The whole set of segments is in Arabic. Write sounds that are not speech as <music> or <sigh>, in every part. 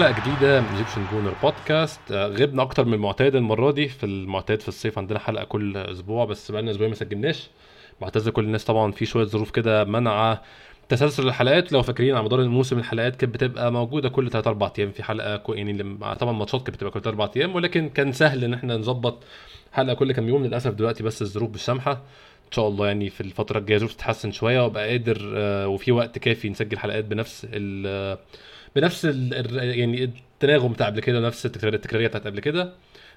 حلقة جديدة من Egyptian Gooner Podcast آه، غبنا أكتر من المعتاد المرة دي في المعتاد في الصيف. عندنا حلقة كل أسبوع بس بقالنا أسبوعين ما سجلناش. بعتذر كل الناس طبعا في شوية ظروف كده منع تسلسل الحلقات لو فاكرين على مدار الموسم الحلقات كانت بتبقى موجودة كل 3 4 أيام. في حلقة يعني لما- طبعا ماتشات كانت بتبقى كل 3 4 أيام ولكن كان سهل إن إحنا نظبط حلقة كل كام يوم. للأسف دلوقتي بس الظروف مش سامحة. إن شاء الله يعني في الفترة الجاية الظروف تتحسن شوية وأبقى قادر آه، وفي وقت كافي نسجل حلقات بنفس بنفس ال يعني التناغم بتاع قبل كده نفس التكرار- التكرارية بتاعت قبل كده.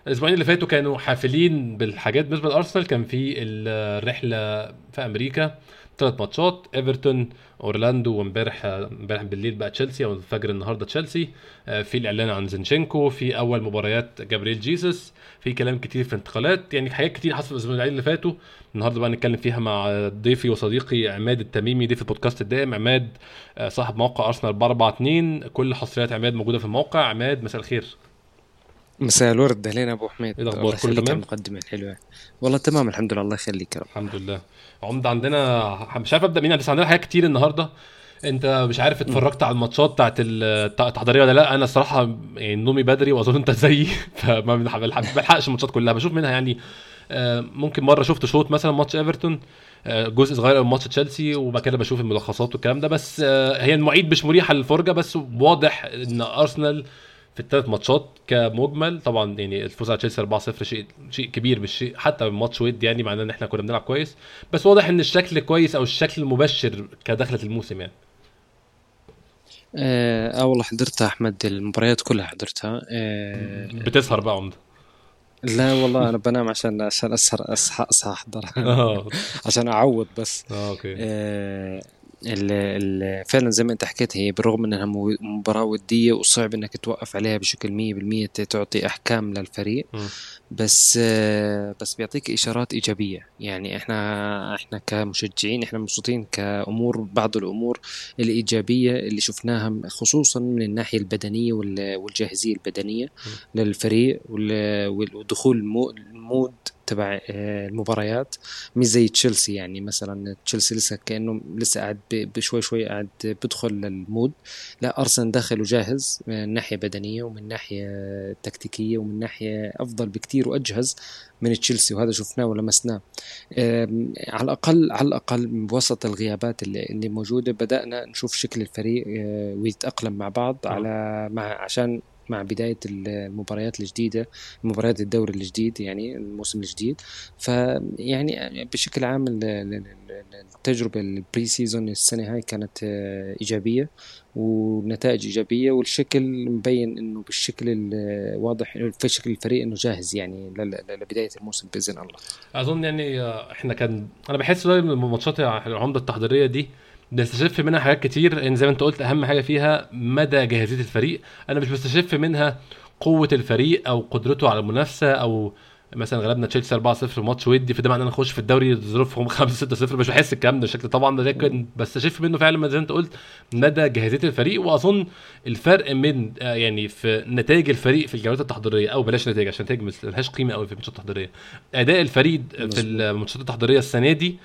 الأسبوعين اللي فاتوا كانوا حافلين بالحاجات بالنسبة لأرسنال. كان في الرحلة في أمريكا ثلاث ماتشات إيفرتون أورلاندو وامبارح امبارح بالليل بقى تشيلسي أو الفجر النهارده تشيلسي. آه، في الإعلان عن زينشينكو في أول مباريات جابرييل جيسوس. في كلام كتير في انتقالات يعني حاجات كتير حصلت الأسبوعين اللي فاتوا. النهارده بقى نتكلم فيها مع ضيفي وصديقي عماد التميمي ضيف البودكاست الدائم. عماد آه، صاحب موقع ارسنال 442 كل حصريات عماد موجودة في الموقع. عماد مساء الخير. مساء الورد. أهلين أبو حميد. الأخبار؟ الله كله تمام؟ المقدمة الحلوة. والله تمام الحمد لله. الله يخليك يا رب. الحمد لله. عمدة عندنا مش عارف أبدأ منين بس عندنا حاجات كتير النهارده. انت مش عارف اتفرجت على الماتشات بتاعت ال- التحضيرية ولا لا؟ أنا الصراحة يعني نومي بدري واظن انت زيي <laughs> فما بلحقش الماتشات كلها. بشوف منها يعني آه، ممكن مرة شفت شوط مثلا ماتش إيفرتون آه، جزء صغير من ماتش تشيلسي وبعد كده بشوف الملخصات والكلام ده. بس آه، هي المواعيد مش مريحة للفرجة بس واضح إن أرسنال في الثلاث ماتشات كمجمل طبعا يعني الفوز على تشيلسي 4-0 شيء شيء كبير مش شيء حتى ماتش ود يعني معناه إن إحنا كنا بنلعب كويس. بس واضح إن الشكل كويس أو الشكل المبشر كدخلة الموسم يعني. آه, آه والله حضرتها أحمد المباريات كلها حضرتها آه بتسهر بقى عمده. لا والله أنا بنام عشان عشان اسهر اصحى أصحى احضرها آه. <laughs> عشان أعوض بس. آه أوكي. آه ال فعلا زي ما أنت حكيت هي بالرغم إنها مباراة ودية وصعب إنك توقف عليها بشكل مية بالمية تعطي أحكام للفريق. بس بس بيعطيك إشارات إيجابية يعني إحنا إحنا كمشجعين إحنا مبسوطين كأمور بعض الأمور الإيجابية اللي شفناها خصوصا من الناحية البدنية وال- والجاهزية البدنية للفريق ودخول ال moo- ال mood تبع آه، المباريات. مش زي تشيلسي يعني مثلا تشيلسي لسه كأنه لسه قاعد بشوي شوي قاعد بدخل لل mood لا أرسنال داخل وجاهز من ناحية بدنية ومن ناحية تكتيكية ومن ناحية أفضل بكتير وأجهز من تشيلسي وهذا شفناه ولمسناه. على الأقل على الأقل بوسط الغيابات اللي, اللي موجودة بدأنا نشوف شكل الفريق أه، ويتأقلم مع بعض آه. على مع عشان مع بداية المباريات الجديدة مباريات الدوري الجديد يعني الموسم الجديد. فيعني بشكل عام ال- ال- ال- التجربة ال pre-season السنة هاي كانت آه، إيجابية ونتائج إيجابية والشكل مبين إنه بالشكل الواضح في شكل الفريق إنه جاهز يعني ل- ل- لبداية الموسم بإذن الله. أظن يعني آه، إحنا كان أنا بحس دايما الماتشات العمدة التحضيرية دي بنستشف منها حاجات كتير ان زي ما أنت قلت أهم حاجة فيها مدى جاهزية الفريق. أنا مش بستشف منها قوة الفريق أو قدرته على المنافسة أو مثلا غلبنا تشيلسي 4-0 في ماتش ودي فده معناه إن نخش في الدوري ظروفهم <laughs> 5-6-0 مش بحس الكلام ده بشكل طبعا لكن بستشف منه فعلا زي ما أنت قلت مدى جاهزية الفريق. وأظن الفرق من آه، يعني في نتائج الفريق في الجولات التحضيرية أو بلاش نتائج عشان نتائج ملهاش قيمة قوي في الماتشات التحضيرية. أداء الفريق في. الماتشات التحضيرية السنة دي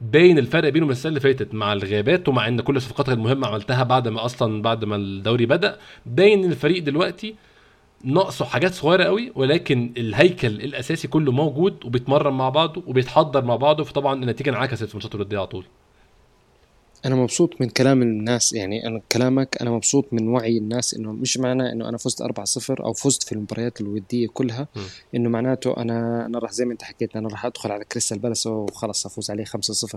باين الفرق بينه من السنة اللي فاتت مع الغيابات ومع إن كل الصفقات المهمه عملتها بعد ما أصلا بعد ما الدوري بدأ باين ان الفريق دلوقتي ناقصه حاجات صغيرة قوي ولكن الهيكل الأساسي كله موجود وبيتمرن مع بعضه وبيتحضر مع بعضه فطبعا النتيجة انعكست في الماتشات الودية على طول. أنا مبسوط من كلام الناس يعني أنا كلامك أنا مبسوط من وعي الناس إنه مش معناه إنه أنا فزت 4-0 أو فزت في المباريات الودية كلها. م. إنه معناته أنا أنا راح زي ما أنت حكيت أنا راح أدخل على كريستال بالاس وخلص أفوز عليه 5-0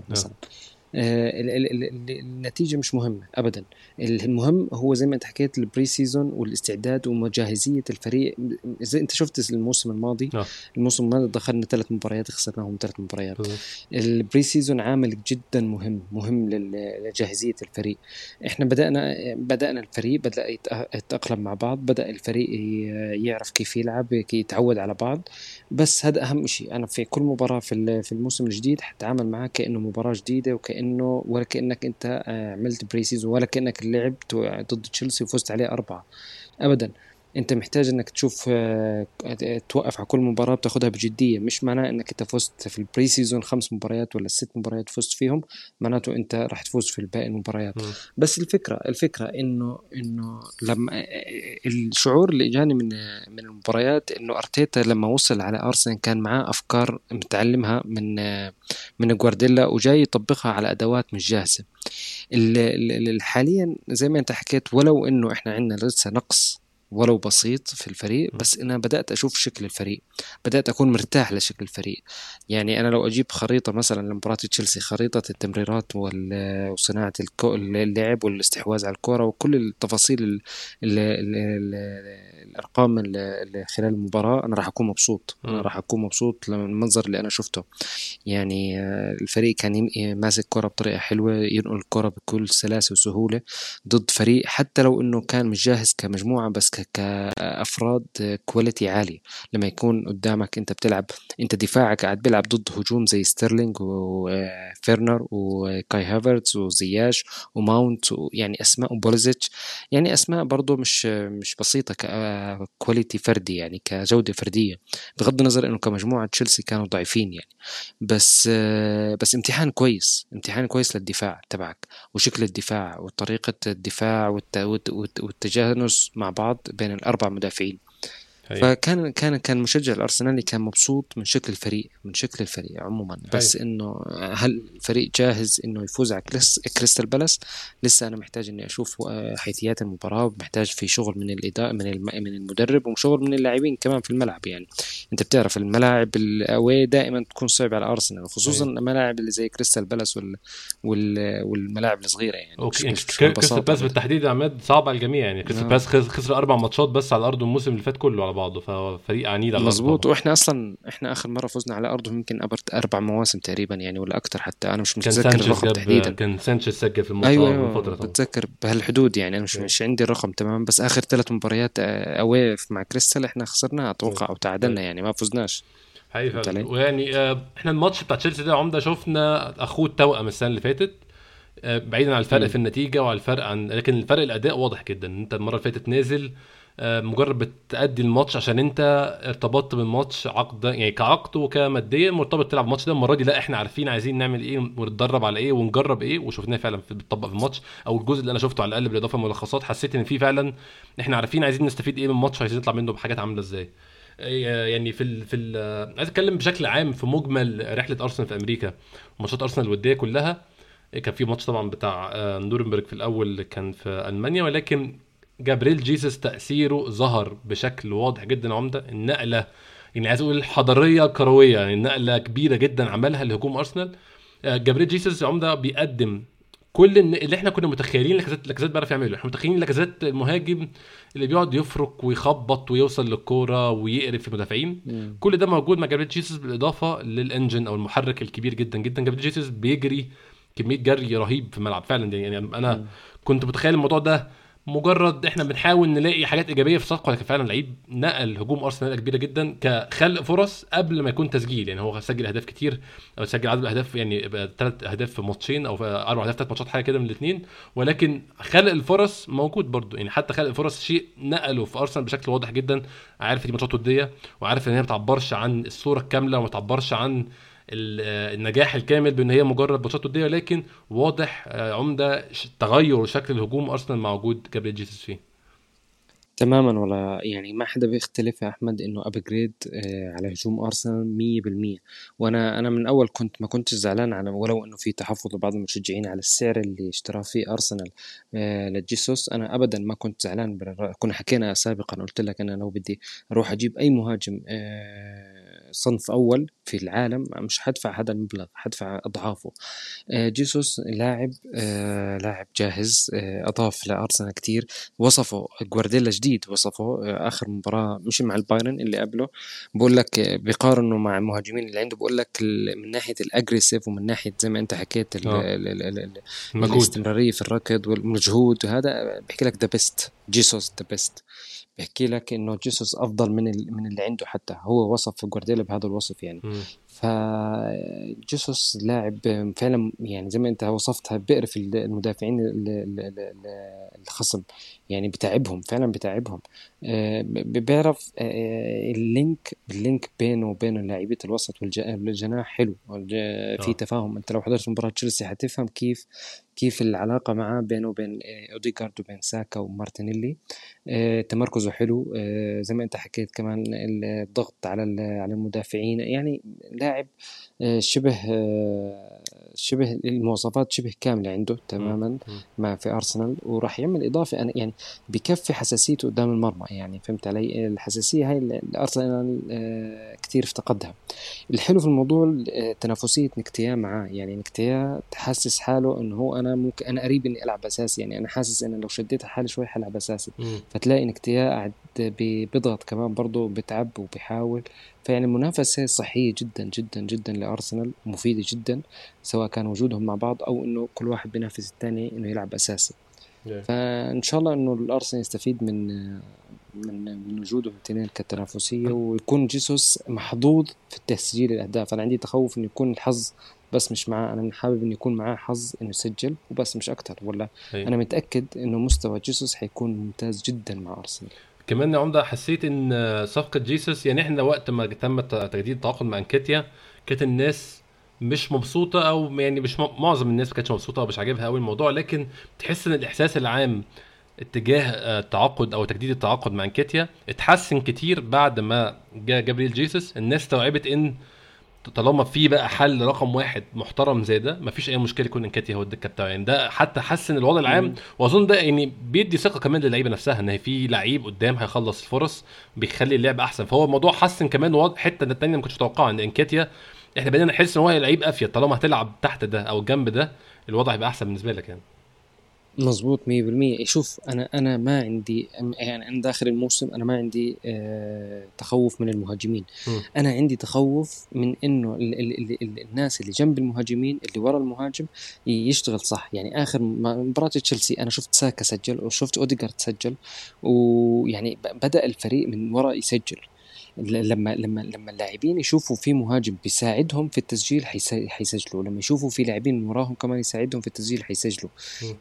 مثلا آه ال- ال- ال- النتيجة مش مهمة ابدا. المهم هو زي ما أنت حكيت ال pre-season والاستعداد وجاهزيه الفريق. زي أنت شفت الموسم الماضي آه. الموسم الماضي دخلنا ثلاث مباريات خسرناهم ثلاث مباريات. ال pre-season عامل جدا مهم مهم لجاهزية الفريق. إحنا بدأنا بدأنا الفريق بدأ يتأقلم مع بعض بدأ الفريق يعرف كيف يلعب كيف يتعود على بعض. بس هذا أهم شيء أنا في كل مباراة في في الموسم الجديد حتعامل معاه كأنه مباراة جديدة وكأنه ولا كأنك أنت آه، عملت pre-season ولا كأنك لعبت ضد تشيلسي وفزت عليه أربعة. ابدا. انت محتاج انك تشوف آه، توقف على كل مباراة بتاخذها بجدية. مش معناه انك انت فزت في ال pre-season خمس مباريات ولا ست مباريات فزت فيهم معناته انت راح تفوز في الباقي المباريات. م. بس الفكرة الفكرة انه انه لما الشعور اللي اجاني من من المباريات انه أرتيتا لما وصل على أرسنال كان معاه أفكار متعلمها من من جوارديولا وجاي يطبقها على أدوات مش جاهزة. حاليا زي ما انت حكيت ولو انه إحنا عندنا لسه نقص ولو بسيط في الفريق بس أنا بدأت أشوف شكل الفريق بدأت أكون مرتاح لشكل الفريق. يعني أنا لو أجيب خريطة مثلا لمباراة تشيلسي خريطة التمريرات وصناعة اللعب والاستحواذ على الكره وكل التفاصيل ال ال ال الأرقام اللي خلال المباراة أنا راح أكون مبسوط. أنا راح أكون مبسوط من المنظر اللي أنا شفته. يعني آه، الفريق كان ماسك كرة بطريقة حلوة ينقل الكرة بكل سلاسة وسهولة ضد فريق حتى لو إنه كان مش جاهز كمجموعة بس كأفراد quality عالي. لما يكون قدامك أنت بتلعب أنت دفاعك قاعد بيلعب ضد هجوم زي ستيرلينج وفيرنر وكاي هافرتز وزياش وماونت يعني أسماء وبوليزيتش يعني أسماء برضه مش مش بسيطة quality فردي يعني كجودة فردية. بغض النظر إنه كمجموعة تشيلسي كانوا ضعيفين يعني. بس بس امتحان كويس امتحان كويس للدفاع تبعك. وشكل الدفاع وطريقة الدفاع والتجانس مع بعض بين الأربع مدافعين. فكان كان كان مشجع الأرسنالي كان مبسوط من شكل الفريق من شكل الفريق عموما. بس إنه هل الفريق جاهز إنه يفوز على كريستال بالاس؟ لسه أنا محتاج إني أشوف آه، حيثيات المباراة محتاج في شغل من الاداء من من المدرب وشغل من اللاعبين كمان في الملعب يعني. أنت بتعرف الملاعب ال away دائما تكون صعبة على ارسنال خصوصا الملاعب اللي زي كريستال بالاس وال وال والملاعب الصغيرة يعني. okay. يعني كريستال بالاس بالتحديد يا عماد صعب على الجميع يعني. كريستال بالاس خسر أربع ماتشات بس على الأرض الموسم اللي فات كله على بعضه ففريق عنيد على مظبوط. وإحنا أصلا إحنا آخر مرة فزنا على ارضهم يمكن أربع مواسم تقريبا يعني ولا أكثر حتى. أنا مش متذكر الرقم تحديدا. كان سانشيز سجل في الماتش أيوة أيوة. من فترة. بتذكر بهالحدود يعني. أنا مش أيوة. مش عندي الرقم تمام. بس آخر ثلاث مباريات away مع كريستال إحنا خسرنا أتوقع أو تعادلنا يعني ما فزناش. حقيقي ويعني آه، إحنا الماتش بتاع تشيلسي ده عمدة شفنا أخوه التوأم السنة اللي فاتت. آه، بعيدا عن الفرق م. في النتيجة وعن الفرق عن لكن الفرق الأداء واضح جدا. أنت المرة اللي فاتت نازل آه، مجرد بتأدي الماتش عشان انت ارتبطت بالماتش عقد يعني كعقد وكماديا مرتبط تلعب الماتش ده المرة دي لا إحنا عارفين عايزين نعمل إيه ونتدرب على إيه ونجرب إيه وشفناه فعلا بيتطبق في الماتش. أو الجزء اللي أنا شفته على الأقل بالإضافة للملخصات حسيت إن في فعلا إحنا عارفين عايزين نستفيد إيه من الماتش عايزين نطلع منه بحاجات عاملة إزاي. آه، يعني في ال في ال عايز أتكلم بشكل عام في مجمل رحلة أرسنال في أمريكا. ماتشات أرسنال الودية كلها. كان في ماتش طبعا بتاع آه، نورنبرج في الأول كان في ألمانيا ولكن جابريل جيسس تأثيره ظهر بشكل واضح جدا عمدة. النقلة يعني عايز أقول حضاريه كروية يعني نقلة كبيرة جدا عملها لهجوم أرسنال. آه، جابريل جيسس عمدة بيقدم كل اللي إحنا كنا متخيلين لاكازيت لاكازيت بيعرف يعمله. إحنا متخيلين لاكازيت المهاجم اللي بيقعد يفرك ويخبط ويوصل للكورة ويقرب في المدافعين كل ده موجود مع جابريل جيسس بالإضافة لل engine أو المحرك الكبير جدا جدا. جابريل جيسس بيجري كمية جري رهيب في الملعب فعلا. يعني أنا مم. كنت متخيل الموضوع ده مجرد إحنا بنحاول نلاقي حاجات إيجابية في الصفقه لكن فعلا لعيب نقل هجوم أرسنال كبيرة جدا كخلق فرص قبل ما يكون تسجيل. يعني هو سجل أهداف كتير أو سجل عدد الأهداف يعني ثلاث أهداف في ماتشين أو أربع أهداف ثلاث ماتشات حاجة كده من الاثنين ولكن خلق الفرص موجود برضه يعني حتى خلق الفرص شيء نقله في أرسنال بشكل واضح جدا. عارف دي ماتشات ودية وعارف إن هي ما بتعبرش عن الصورة الكاملة وما بتعبرش عن النجاح الكامل بان هي مجرد ماتشات وديه لكن واضح آه، عمدة تغير شكل الهجوم أرسنال مع وجود جابريل جيسوس فيه. تماما ولا يعني ما حدا بيختلف يا أحمد إنه أبجريد آه، على هجوم أرسنال مية بالمية. وأنا أنا من أول كنت ما كنتش زعلان على ولو إنه في تحفظ لبعض المشجعين على السعر اللي اشتراه فيه أرسنال آه، لجيسوس أنا ابدا ما كنت زعلان كنا حكينا سابقا قلت لك أنا لو بدي أروح أجيب أي مهاجم صنف أول في العالم مش حدفع هذا المبلغ حدفع أضعافه. آه، جيسوس لاعب آه، لاعب جاهز آه، أضاف لارسنال كتير. وصفه جوارديولا جديد وصفه آخر مباراة مش مع البايرن اللي قبله. بقول لك بيقارنه مع المهاجمين اللي عنده بقول لك من ناحية ال aggressive ومن ناحية زي ما أنت حكيت الاستمرارية في الركض والمجهود وهذا بحكي لك the best جيسوس the best بحكي لك إنه جيسوس أفضل من من اللي عنده حتى. هو وصف جوارديولا بهذا الوصف يعني. فجيسوس لاعب فعلا يعني زي ما انت وصفتها بيقرف المدافعين الخصم. يعني بتعبهم فعلا بتعبهم. آه، بيعرف آه، ال link ال link بينه وبين لاعبيه الوسط والجناح حلو. في آه. تفاهم. انت لو حضرت مباراة تشيلسي حتفهم كيف كيف العلاقة معاه بينه وبين أوديغارد وبين ساكا ومارتينيلي. تمركزه حلو. زي ما أنت حكيت كمان الضغط على على المدافعين. يعني لاعب شبه شبه المواصفات شبه كاملة عنده تماما مع في أرسنال وراح يعمل إضافة أنا يعني بكفي حساسيته قدام المرمى يعني فهمت علي؟ الحساسية هاي الأرسنال آه، كثير افتقدها. الحلو في الموضوع آه، تنافسية نكتيا معاه يعني نكتيا تحسس حاله إنه هو أنا ممكن أنا قريب إني ألعب أساسي يعني أنا حاسس إنه لو شديت حالي شوي حلعب أساسي. فتلاقي نكتيا قاعد بيضغط كمان برضه بتعب وبيحاول فيعني المنافسة صحية جدا جدا جدا لأرسنال مفيدة جدا سواء كان وجودهم مع بعض أو إنه كل واحد بينافس الثاني إنه يلعب أساسي. Yeah. فإن شاء الله إنه الأرسنال يستفيد من من من وجودهم الاثنين كتنافسية ويكون جيسوس محظوظ في التسجيل الأهداف. أنا عندي تخوف إنه يكون الحظ بس مش معاه. أنا حابب إنه يكون معاه حظ إنه يسجل وبس مش أكتر ولا هي. أنا متأكد إنه مستوى جيسوس حيكون ممتاز جدا مع أرسنال. كمان يا عمدة حسيت إن صفقة جيسوس يعني إحنا وقت ما تم تجديد التعاقد مع أنكيتيا كانت الناس مش مبسوطة أو يعني مش معظم الناس ما كانتش مبسوطة أو مش عاجبها قوي الموضوع لكن تحس إن الإحساس العام اتجاه التعاقد أو تجديد التعاقد مع أنكيتيا اتحسن كتير بعد ما جاء جابريل جيسوس. الناس استوعبت إن طالما في بقى حل رقم واحد محترم زي ده مفيش أي مشكلة يكون انكاتي هو الدكة بتاعه. يعني ده حتى حسن الوضع العام. وأظن ده يعني بيدي ثقة كمان للعيبة نفسها إن في لعيب قدام هيخلص الفرص بيخلي اللعب أحسن. فهو الموضوع حسن كمان وضع حتة الثانية ما كنتش اتوقعها إن إنكاتيا إحنا بدينا نحس إن هو لعيب أفيد. طالما هتلعب تحت ده أو الجنب ده الوضع هيبقى أحسن بالنسبة لك يعني. مظبوط 100% شوف أنا أنا ما عندي يعني أنا داخل الموسم أنا ما عندي آه تخوف من المهاجمين. م. أنا عندي تخوف من إنه ال ال ال الناس اللي جنب المهاجمين اللي ورا المهاجم يشتغل صح. يعني آخر مباراة تشيلسي أنا شفت ساكا سجل وشفت أوديجارد سجل ويعني بدأ الفريق من وراء يسجل. لما لما لما اللاعبين يشوفوا في مهاجم بيساعدهم في التسجيل حيسجلوا لما يشوفوا في لاعبين وراهم كمان يساعدهم في التسجيل حيسجلوا.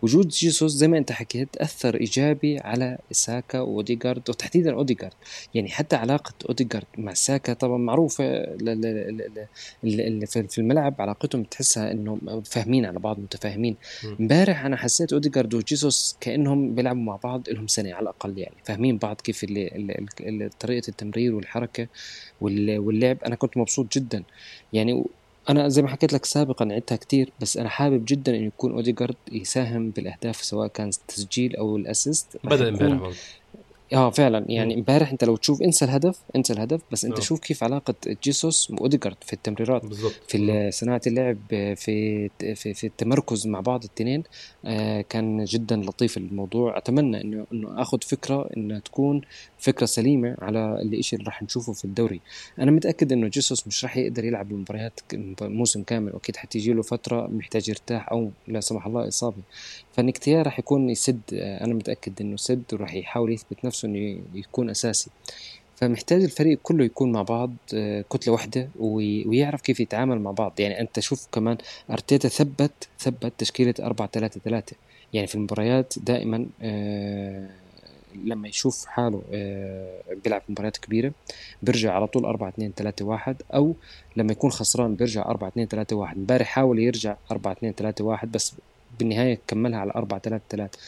وجود جيسوس زي ما انت حكيت أثر إيجابي على ساكا واوديجارد وتحديدا أوديجارد. يعني حتى علاقة أوديجارد مع ساكا طبعا معروفة في الملعب علاقتهم تحسها انه فاهمين على بعض متفاهمين. امبارح أنا حسيت أوديجارد وجيسوس كأنهم بيلعبوا مع بعض لهم سنة على الأقل يعني فاهمين بعض كيف اللي طريقة التمرير والحركة الحركه واللعب. أنا كنت مبسوط جدا. يعني أنا زي ما حكيت لك سابقا عدتها كتير بس أنا حابب جدا إنه يكون اوديجارد يساهم بالأهداف سواء كان التسجيل أو ال assist. بدأ إمبارح آه فعلا. يعني امبارح انت لو تشوف انسى الهدف انسى الهدف بس انت أوه. شوف كيف علاقة جيسوس وأوديجارد في التمريرات بالزبط. في صناعة اللعب في في في التمركز مع بعض الاثنين آه كان جدا لطيف الموضوع. أتمنى إنه إنه آخذ فكرة إنها تكون فكرة سليمة على الشيء اللي راح نشوفه في الدوري. أنا متأكد إنه جيسوس مش راح يقدر يلعب المباريات موسم كامل. أكيد حتيجي له فترة محتاج يرتاح أو لا سمح الله إصابة. فنكتيا راح يكون يسد آه، أنا متأكد إنه سد وراح يحاول يثبت نفسه. إنه يكون أساسي. فمحتاج الفريق كله يكون مع بعض آه، كتلة واحدة ويعرف كيف يتعامل مع بعض. يعني أنت شوف كمان أرتيتا ثبت ثبت تشكيلة 4 3 3 يعني في المباريات دائما آه، لما يشوف حاله بيلعب مباريات كبيرة بيرجع على طول 4 2 3 1 أو لما يكون خسران بيرجع 4 2 3 1 امبارح حاول يرجع 4 2 3 1 بس بالنهاية كملها على 4 3 3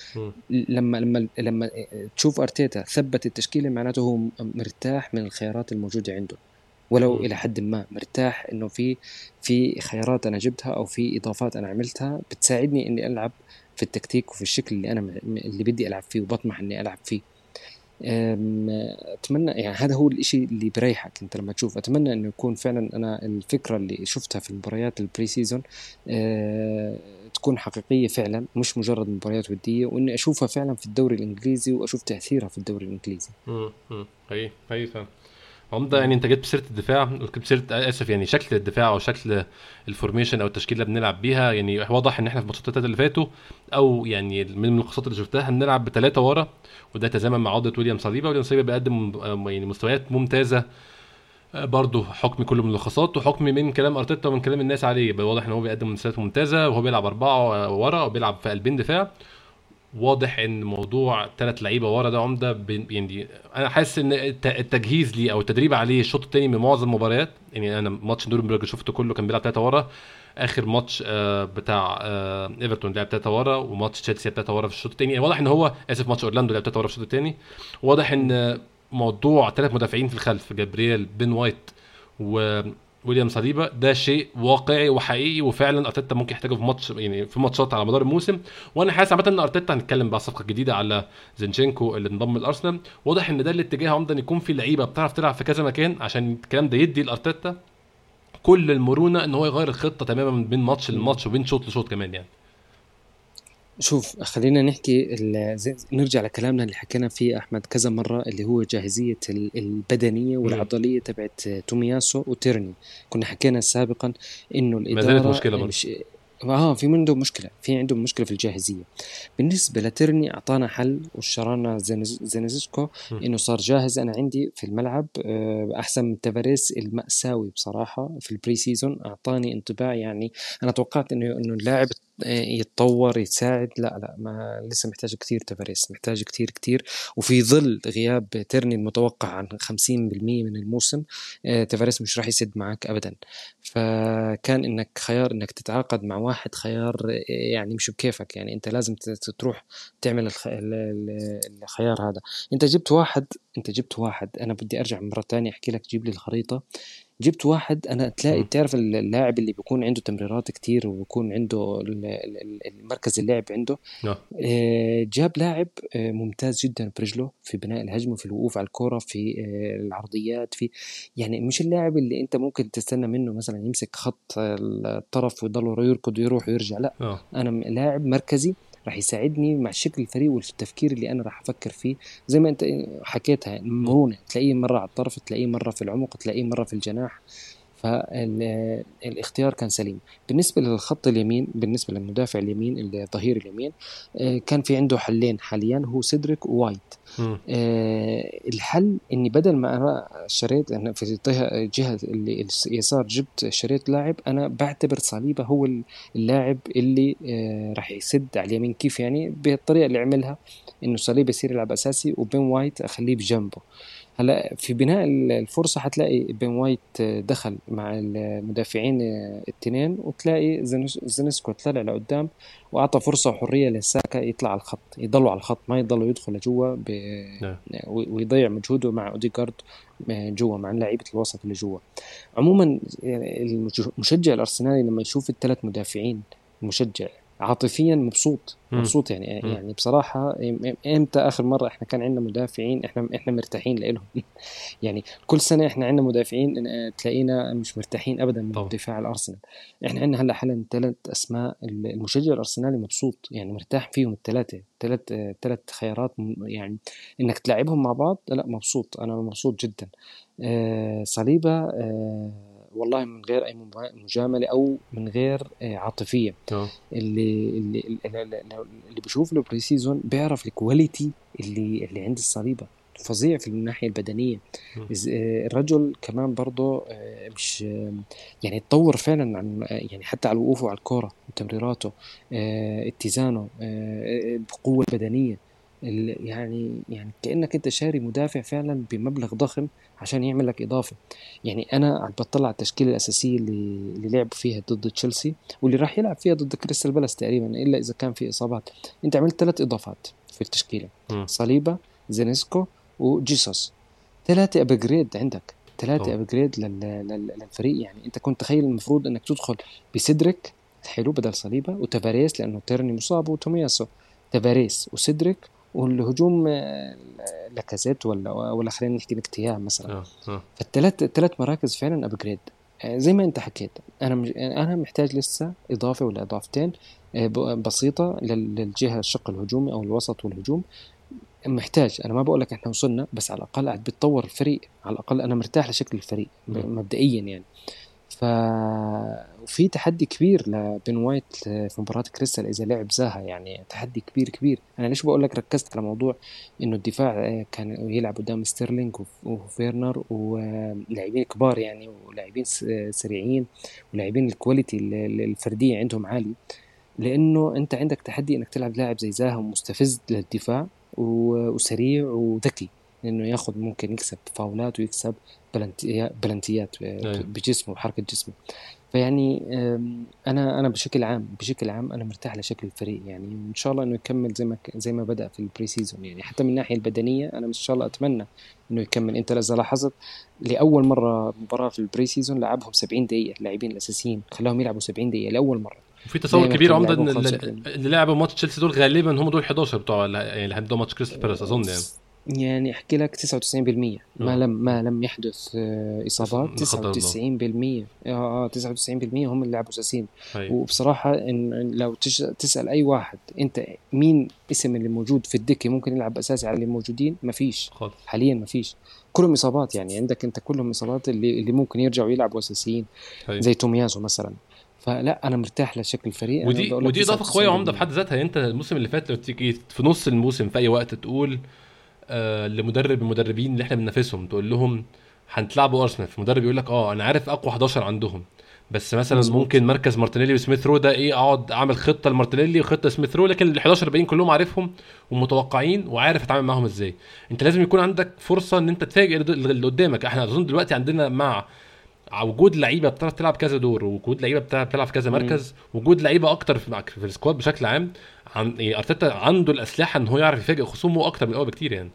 لما لما لما تشوف أرتيتا ثبت التشكيلة معناته هو مرتاح من الخيارات الموجودة عنده. ولو م. إلى حد ما مرتاح إنه في في خيارات أنا جبتها أو في إضافات أنا عملتها بتساعدني إني ألعب في التكتيك وفي الشكل اللي أنا اللي بدي ألعب فيه وبطمح إني ألعب فيه. اتمنى يعني هذا هو الإشي اللي بريحك أنت لما تشوف أتمنى انه يكون فعلا أنا الفكرة اللي شفتها في المباريات ال pre-season أه تكون حقيقية فعلا مش مجرد مباريات ودية وأني أشوفها فعلا في الدوري الإنجليزي وأشوف تأثيرها في الدوري الإنجليزي. امم اي اي فعلا. عمدة يعني انت جبت سيره الدفاع جبت سيره آسف يعني شكل الدفاع أو شكل الفورميشن أو التشكيلة اللي بنلعب بيها. يعني واضح إن إحنا في الماتشات اللي فاتوا أو يعني من القصات اللي شفتها بنلعب بثلاثه ورا وده تزامن مع عودة ويليام صليبا ويليام صليبا بيقدم يعني مستويات ممتازة آه، برضه حكمي كله ملخصات وحكمي من كلام أرتيتا ومن كلام الناس عليه. واضح إن هو بيقدم مسيرات ممتازة وهو بيلعب أربعة ورا وبيلعب في قلبين دفاع. واضح إن موضوع ثلاث لعيبة ورا ده عمدة يعني أنا حاسس إن التجهيز ليه أو التدريب عليه الشوط الثاني من معظم المباريات يعني أنا ماتش نورنبرج شفته كله كان بيلعب ثلاثة ورا آخر ماتش آه، بتاع آه، إيفرتون لعب ثلاثة ورا وماتش تشيلسي ثلاثة ورا في الشوط الثاني يعني واضح إن هو آسف ماتش أورلاندو لعب ثلاثة ورا في الشوط الثاني واضح إن موضوع ثلاث مدافعين في الخلف جابرييل بن وايت و ويليام صليبا ده شيء واقعي وحقيقي وفعلا أرتيتا ممكن يحتاجه في ماتش يعني في ماتشات على مدار الموسم. وأنا حاسس عامة إن أرتيتا هنتكلم بقى صفقه جديده على زينشينكو اللي انضم لأرسنال. واضح إن ده الاتجاه عمدا يكون في لعيبة بتعرف تلعب في كذا مكان عشان الكلام ده يدي لأرتيتا كل المرونة إن هو يغير الخطة تماما بين ماتش لماتش وبين شوط لشوط كمان يعني. شوف خلينا نحكي نرجع لكلامنا اللي حكينا فيه أحمد كذا مرة اللي هو جاهزية البدنية والعضلية تبعت تومياسو وتيرني. كنا حكينا سابقا إنه الإدارة ما زالت مشكلة برضه. آه في عنده مشكلة في عنده مشكلة في الجاهزية. بالنسبة لتيرني أعطانا حل وشرانا زينيسكو إنه صار جاهز. أنا عندي في الملعب آه، أحسن من تافاريس المأساوي بصراحة في ال pre-season. أعطاني انطباع يعني أنا توقعت انه إنه اللاعب يتطور يتساعد لا لا ما لسه محتاج كثير تفاريس محتاج كثير كثير وفي ظل غياب تيرني المتوقع عن 50% من الموسم آه، تفاريس مش راح يسد معك ابدا. فكان إنك خيار إنك تتعاقد مع واحد خيار آه، يعني مش بكيفك. يعني أنت لازم تروح تعمل الخيار هذا. أنت جبت واحد أنت جبت واحد. أنا بدي أرجع مرة ثانية أحكي لك. جيب لي الخريطة. جبت واحد أنا تلاقي بتعرف اللاعب اللي بيكون عنده تمريرات كتير وبيكون عنده المركز اللعب عنده. نعم. آه، جاب لاعب آه، ممتاز جدا برجله في بناء الهجمة في الوقوف على الكرة في آه، العرضيات في يعني مش اللاعب اللي أنت ممكن تستنى منه مثلا يمسك خط الطرف ويضل يركض ويروح ويرجع لا. أنا لاعب مركزي راح يساعدني مع شكل الفريق والتفكير اللي أنا راح أفكر فيه. زي ما أنت حكيتها المرونه تلاقيه مرة على الطرف تلاقيه مرة في العمق تلاقيه مرة في الجناح. فالاختيار كان سليم. بالنسبة للخط اليمين بالنسبة للمدافع اليمين الظهير اليمين آه، كان في عنده حلين حاليا هو سيدريك ووايت آه الحل إني بدل ما أنا شريت أنا في الجهه اللي اليسار جبت شريت لاعب أنا بعتبر صليبة هو اللاعب اللي آه راح يسد على اليمين. كيف يعني؟ بالطريقة اللي عملها إنه صليبة يصير يلعب أساسي وبن وايت أخليه بجنبه. هلا في بناء الفرصة حتلاقي بن وايت دخل مع المدافعين الاثنين وتلاقي زينيسكو طلع لقدام وأعطى فرصة وحرية لساكا يطلع على الخط يضلوا على الخط ما يضلوا يدخل لجوا ب... نعم. ويضيع مجهوده مع اوديجارد جوا مع لعيبة الوسط اللي جوا عموما المشجع الأرسنالي لما يشوف الثلاث مدافعين المشجع عاطفيا مبسوط مبسوط يعني مم. يعني بصراحة إمتى آخر مرة إحنا كان عندنا مدافعين إحنا إحنا مرتاحين لهم <laughs> يعني كل سنة إحنا عندنا مدافعين تلاقينا مش مرتاحين ابدا من دفاع الأرسنال. إحنا عندنا هلأ حالا ثلاث أسماء المشجع الأرسنالي مبسوط يعني مرتاح فيهم الثلاثه ثلاث ثلاث خيارات يعني إنك تلعبهم مع بعض لأ مبسوط أنا مبسوط جدا. آه صليبة آه والله من غير أي مجاملة أو من غير آه، عاطفية. اللي اللي اللي, اللي بيشوف له pre-season بيعرف ال quality اللي اللي عند الصليبة. فظيع في الناحية البدنية. آه، الرجل كمان برضه آه، مش يعني تطور فعلا عن يعني حتى على وقوفه على الكورة وتمريراته اتزانه بقوة بدنية. يعني يعني كأنك أنت شاري مدافع فعلا بمبلغ ضخم عشان يعمل لك إضافة. يعني أنا بطلع على التشكيلة الأساسية اللي اللي لعبوا فيها ضد تشيلسي واللي راح يلعب فيها ضد كريستال بالاس تقريبا إلا إذا كان في إصابات. أنت عملت ثلاث إضافات في التشكيلة. م. صليبا زينيسكو وجيسوس. ثلاثة upgrade عندك. ثلاثة upgrade للفريق. يعني أنت كنت تخيل المفروض إنك تدخل بسيدريك حلو بدل صليبا وتافاريس لأنه تيرني مصاب وتومياسو. تافاريس وسيدريك والهجوم آه، لاكازيت ولا ولا خلينا نحكي نكتياه مثلا. آه، آه. فالثلاث الثلاث مراكز فعلا upgrade زي ما انت حكيت أنا مج... أنا محتاج لسه إضافة ولا إضافتين بسيطة للجهة الشق الهجومي أو الوسط والهجوم. محتاج أنا ما بقول لك إحنا وصلنا بس على الأقل قاعد بتطور الفريق. على الأقل أنا مرتاح لشكل الفريق مبدئيا يعني. وفي تحدي كبير لبن وايت في مباراة كريستال إذا لعب زاها يعني تحدي كبير كبير. أنا ليش بقول لك ركزت على موضوع إنه الدفاع كان يلعب قدام ستيرلينج وفيرنر ولاعبين كبار يعني ولاعبين سريعين ولاعبين ال quality الفردية عندهم عالي. لأنه أنت عندك تحدي إنك تلعب لاعب زي زاها مستفز للدفاع وسريع وذكي. إنه ياخذ ممكن يكسب فاولات ويكسب بلنتيات بجسمه وحركه جسمه. فيعني أنا أنا بشكل عام بشكل عام أنا مرتاح لشكل الفريق يعني ان شاء الله إنه يكمل زي ما زي ما بدأ في ال pre-season يعني. حتى من الناحيه البدنية أنا إن شاء الله أتمنى إنه يكمل. أنت اذا لاحظت لأول مرة مباراة في ال pre-season لعبهم 70 دقيقة اللاعبين الأساسيين خلاهم يلعبوا 70 دقيقة لأول مرة. وفي تصور كبير عمدة إن اللي لعبوا ماتش تشيلسي دول غالبا هم دول 11 بتوع يعني اللي هيبدوا ماتش كريستال بالاس أظن يعني. يعني أحكي لك 99% ما لم ما لم يحدث آه، إصابات 99% آه آه 99% هم اللي لعبوا أساسيين. وبصراحة إن لو تسأل أي واحد أنت مين اسم اللي موجود في الدكة ممكن يلعب أساسي على اللي موجودين؟ ما فيش. حاليا ما فيش. كلهم إصابات يعني. عندك أنت كلهم إصابات اللي اللي ممكن يرجعوا يلعبوا أساسيين زي تومياسو مثلا. فلا أنا مرتاح لشكل الفريق. ودي ودي إضافة قوية وعمدة في حد ذاتها. أنت الموسم اللي فات لو تيجي في نص الموسم في أي وقت تقول آه لمدرب المدربين اللي إحنا بننافسهم تقول لهم هنتلعبوا ارسنال فمدرب يقول لك آه أنا عارف أقوى 11 عندهم بس مثلا مزبوط. ممكن مركز مارتينيلي وسميث رو ده إيه أقعد أعمل خطة لمارتينيلي وخطة سميث رو لكن ال 11 الباقيين كلهم عارفهم ومتوقعين وعارف أتعامل معاهم إزاي. أنت لازم يكون عندك فرصة إن أنت تفاجئ اللي قدامك. إحنا أظن دلوقتي عندنا مع وجود لعيبة بتعرف تلعب كذا دور وجود لعيبة بتلعب في كذا مركز وجود لعيبة أكتر في, في السكواد بشكل عام عن يعني أرتيتا عنده الأسلحة إن هو يعرف يفاجئ خصومه أكتر من الأول بكتير يعني.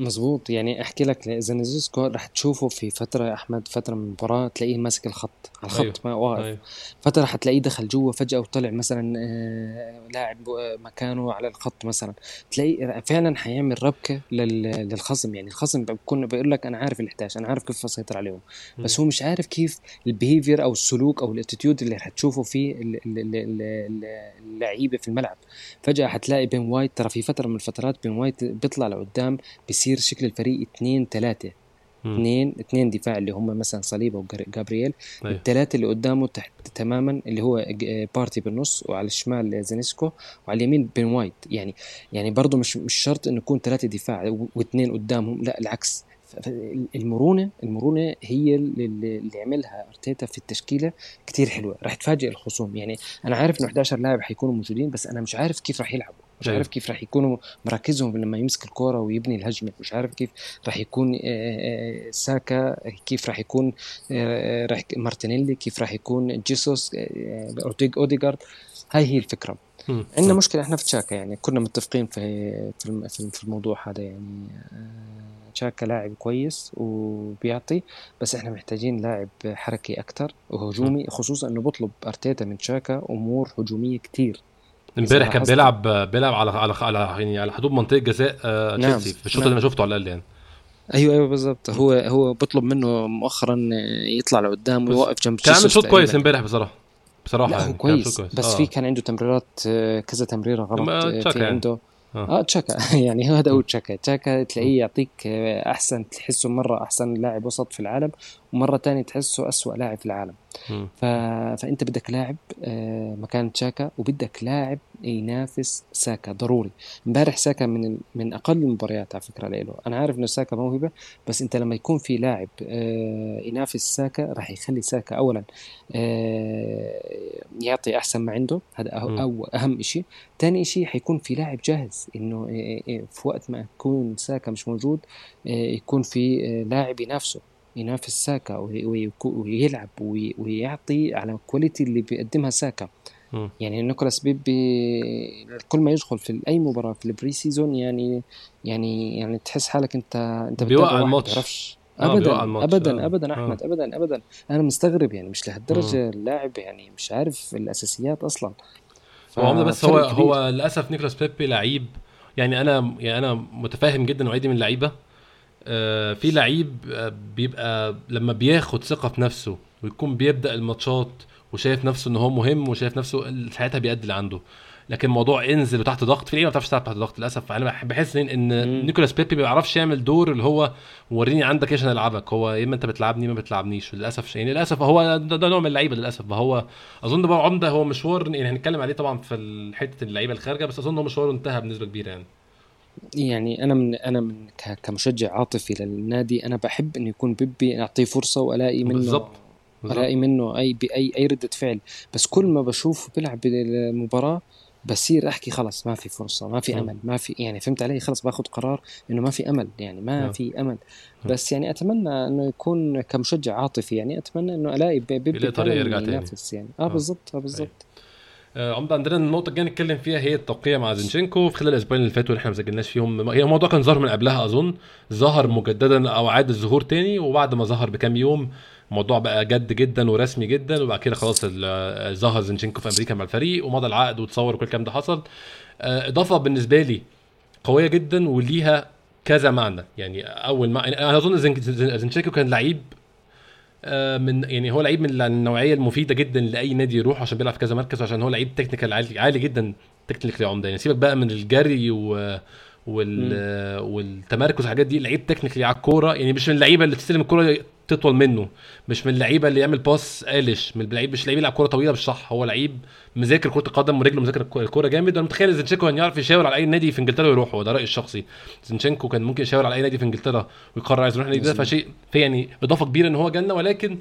مظبوط. يعني أحكي لك زنزيسكو رح تشوفه في فترة يا أحمد فترة من المباراة تلاقيه ماسك الخط على الخط أيوه. ما واقف. أيوه. فترة حتلاقيه دخل جوا فجأة وطلع مثلا آه، لاعب آه، مكانه على الخط مثلا. تلاقيه فعلا حيعمل ربكة للخصم. يعني الخصم بيكون بيقول لك أنا عارف اللي أنا عارف كيف اسيطر عليهم. بس هو مش عارف كيف ال behavior أو السلوك أو ال attitude اللي حتشوفه فيه اللعيبة في الملعب. فجأة حتلاقي بن وايت ترى في فترة من الفترات بن وايت بيطلع لقدام بيصير شكل الفريق اثنين ثلاثة اثنين اثنين دفاع اللي هم مثلا صليبة وجابرييل أيوه. الثلاثه اللي قدامه تحت تماما اللي هو بارتي بالنص وعلى الشمال زينيسكو وعلى اليمين بن وايت. يعني يعني برضه مش مش شرط إنه يكون ثلاثة دفاع واثنين قدامهم. لا العكس. المرونة المرونة هي اللي, عملها أرتيتا في التشكيلة كتير حلوة. راح تفاجئ الخصوم. يعني أنا عارف إنه 11 لاعب حيكونوا موجودين بس أنا مش عارف كيف راح يلعبوا. مش عارف كيف راح يكونوا مركزهم لما يمسك الكورة ويبني الهجمة. مش عارف كيف راح يكون ساكا كيف راح يكون راح مارتينيلي كيف راح يكون جيسوس أوديجارد. هاي هي الفكرة. عندنا مشكلة إحنا في تشاكا يعني كنا متفقين في في الموضوع هذا يعني تشاكا لاعب كويس وبيعطي بس إحنا محتاجين لاعب حركي أكثر وهجومي خصوصا إنه بطلب أرتيتا من تشاكا أمور هجومية كثير امبارح كان بيلعب بيلعب على على على يعني على حدود منطقة جزاء آه، نعم. تشيلسي في الشوط نعم. اللي أنا شفته على الاقل يعني أيوه أيوه بالظبط هو هو بيطلب منه مؤخرا يطلع لقدام ويوقف جنب كان عامل شوط كويس امبارح بصراحة بصراحة لا يعني كويس, كويس بس آه. في كان عنده تمريرات آه، كذا تمريرة غلط آه، في يعني. عنده آه, آه تشاكا. <laughs> يعني هذا هو تشاكا. تشاكا تلاقيه يعطيك أحسن تحسه مرة أحسن لاعب وسط في العالم ومرة ثانية تحسه أسوأ لاعب في العالم. ف... فأنت بدك لاعب مكان تشاكا وبدك لاعب ينافس ساكا. ضروري. امبارح ساكا من من أقل المباريات على فكرة له. أنا عارف إنه ساكا موهبة بس أنت لما يكون في لاعب آه، ينافس ساكا راح يخلي ساكا اولا آه، يعطي أحسن ما عنده. هذا أو أهم شيء ثاني شيء حيكون في لاعب جاهز. إنه في وقت ما يكون ساكا مش موجود يكون في لاعب ينافسه. ينافس ساكا ويلعب ويعطي على الكواليتي اللي بيقدمها ساكا. يعني نيكولاس بيبي كل ما يدخل في أي مباراة في ال pre-season يعني يعني يعني تحس حالك أنت أنت بيوقع الماتش. آه، ابدا ابدا ابدا آه. أحمد ابدا ابدا. أنا مستغرب يعني مش لهالدرجة اللاعب يعني مش عارف الأساسيات أصلا. هو بس هو كبير. هو للأسف نيكولاس بيبي لعيب يعني أنا يعني أنا متفاهم جدا نوعيه من اللعيبة. آه في لعيب آه، بيبقى لما بياخد ثقة في نفسه ويكون بيبدأ الماتشات وشايف نفسه إن هو مهم وشايف نفسه ساعتها بيأدي اللي عنده. لكن موضوع إنزل وتحت ضغط في لعيبه ما بتعرفش تلعب تحت ضغط للأسف؟ فانا بحس ان. نيكولاس بيبي ما بيعرفش يعمل دور اللي هو وريني عندك إيه عشان ألعبك. هو يا إما أنت بتلعبني يا ما بتلعبنيش. للأسف يعني للأسف هو ده, ده نوع من اللعيبة للأسف. فهو أظن بقى عمدة هو مشوار يعني هنتكلم عليه طبعا في حتة اللعيبة الخارجة بس أظن هو مشواره انتهى بنسبة كبيرة يعني. يعني أنا من أنا من كمشجع عاطفي للنادي أنا بحب انه يكون بيبي أعطيه فرصة وألاقي منه بالظبط. ألاقي منه أي باي أي ردة فعل بس كل ما بشوفه بيلعب بالمباراه بصير أحكي خلص ما في فرصة ما في. أمل ما في يعني فهمت علي خلص باخذ قرار إنه ما في أمل يعني ما نعم. في أمل مم. بس يعني أتمنى إنه يكون كمشجع عاطفي يعني أتمنى إنه ألاقي بيبي فعلاً يرجع تاني. يعني آه آه. بالضبط آه بالضبط آه، عمدة عندنا النقطة الجاية نتكلم فيها هي التوقيع مع زينشينكو في خلال الأسبوعين اللي فاتوا اللي إحنا ما سجلناش فيهم هي الموضوع كان ظاهر من قبلها أظن ظهر مجددا أو عاد الظهور تاني وبعد ما ظهر بكام يوم الموضوع بقى جد جدا ورسمي جدا وبعد كده خلاص ظهر زينشينكو في أمريكا مع الفريق ومضى العقد وتصور وكل الكلام ده حصل. آه، إضافة بالنسبة لي قوية جدا وليها كذا معنى. يعني أول ما أظن زين- زين- زينشينكو كان لعيب آه، من يعني هو لعيب من النوعية المفيدة جدا لأي نادي يروح عشان بيلعب في كذا مركز عشان هو لعيب technical عالي, عالي جدا technically عمدة. يعني سيبك بقى من الجري و وال والتمركز والحاجات دي لعيب technically على الكورة يعني مش من اللعيبة اللي تستلم الكورة تطول منه مش من اللعيبة اللي يعمل pass قالش من اللعيب مش لعيب يلعب كورة طويلة مش صح هو لعيب مذاكر كرة القدم ورجله مذاكر الكو- الكورة جامد. أنا متخيل زينشينكو كان يعرف يشاور على أي نادي في إنجلترا ويروح هو ده رأيي الشخصي. زينشينكو كان ممكن يشاور على أي نادي في إنجلترا ويقرر عايز يروح النادي ده. فشيء في يعني إضافة كبيرة إن هو جالنا ولكن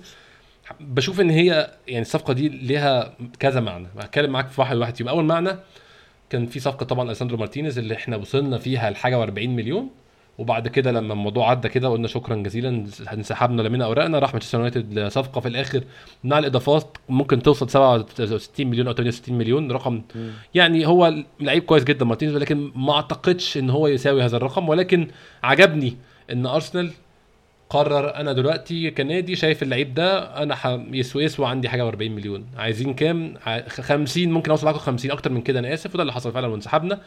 بشوف إن هي يعني الصفقة دي ليها كذا معنى. هتكلم معاك في واحد واحد فيهم أول معنى كان في صفقة طبعا ليساندرو مارتينيز اللي إحنا وصلنا فيها لحاجه و40 مليون. وبعد كده لما الموضوع عدى كده قلنا شكرا جزيلا انسحبنا لمينا أوراقنا راح مانشستر يونايتد لصفقة في الآخر. مع الإضافات ممكن توصل 67 مليون أو 68 مليون رقم. مم. يعني هو لعيب كويس جدا مارتينيز ولكن ما أعتقدش إن هو يساوي هذا الرقم. ولكن عجبني إن أرسنال قرر أنا دلوقتي كنادي شايف اللعيب ده أنا ح... يسوى يسوى عندي حاجة و40 مليون. عايزين كام؟ ع- 50 ممكن أوصل معاكم 50 أكتر من كده أنا آسف وده اللي حصل فعلا وانسحبنا.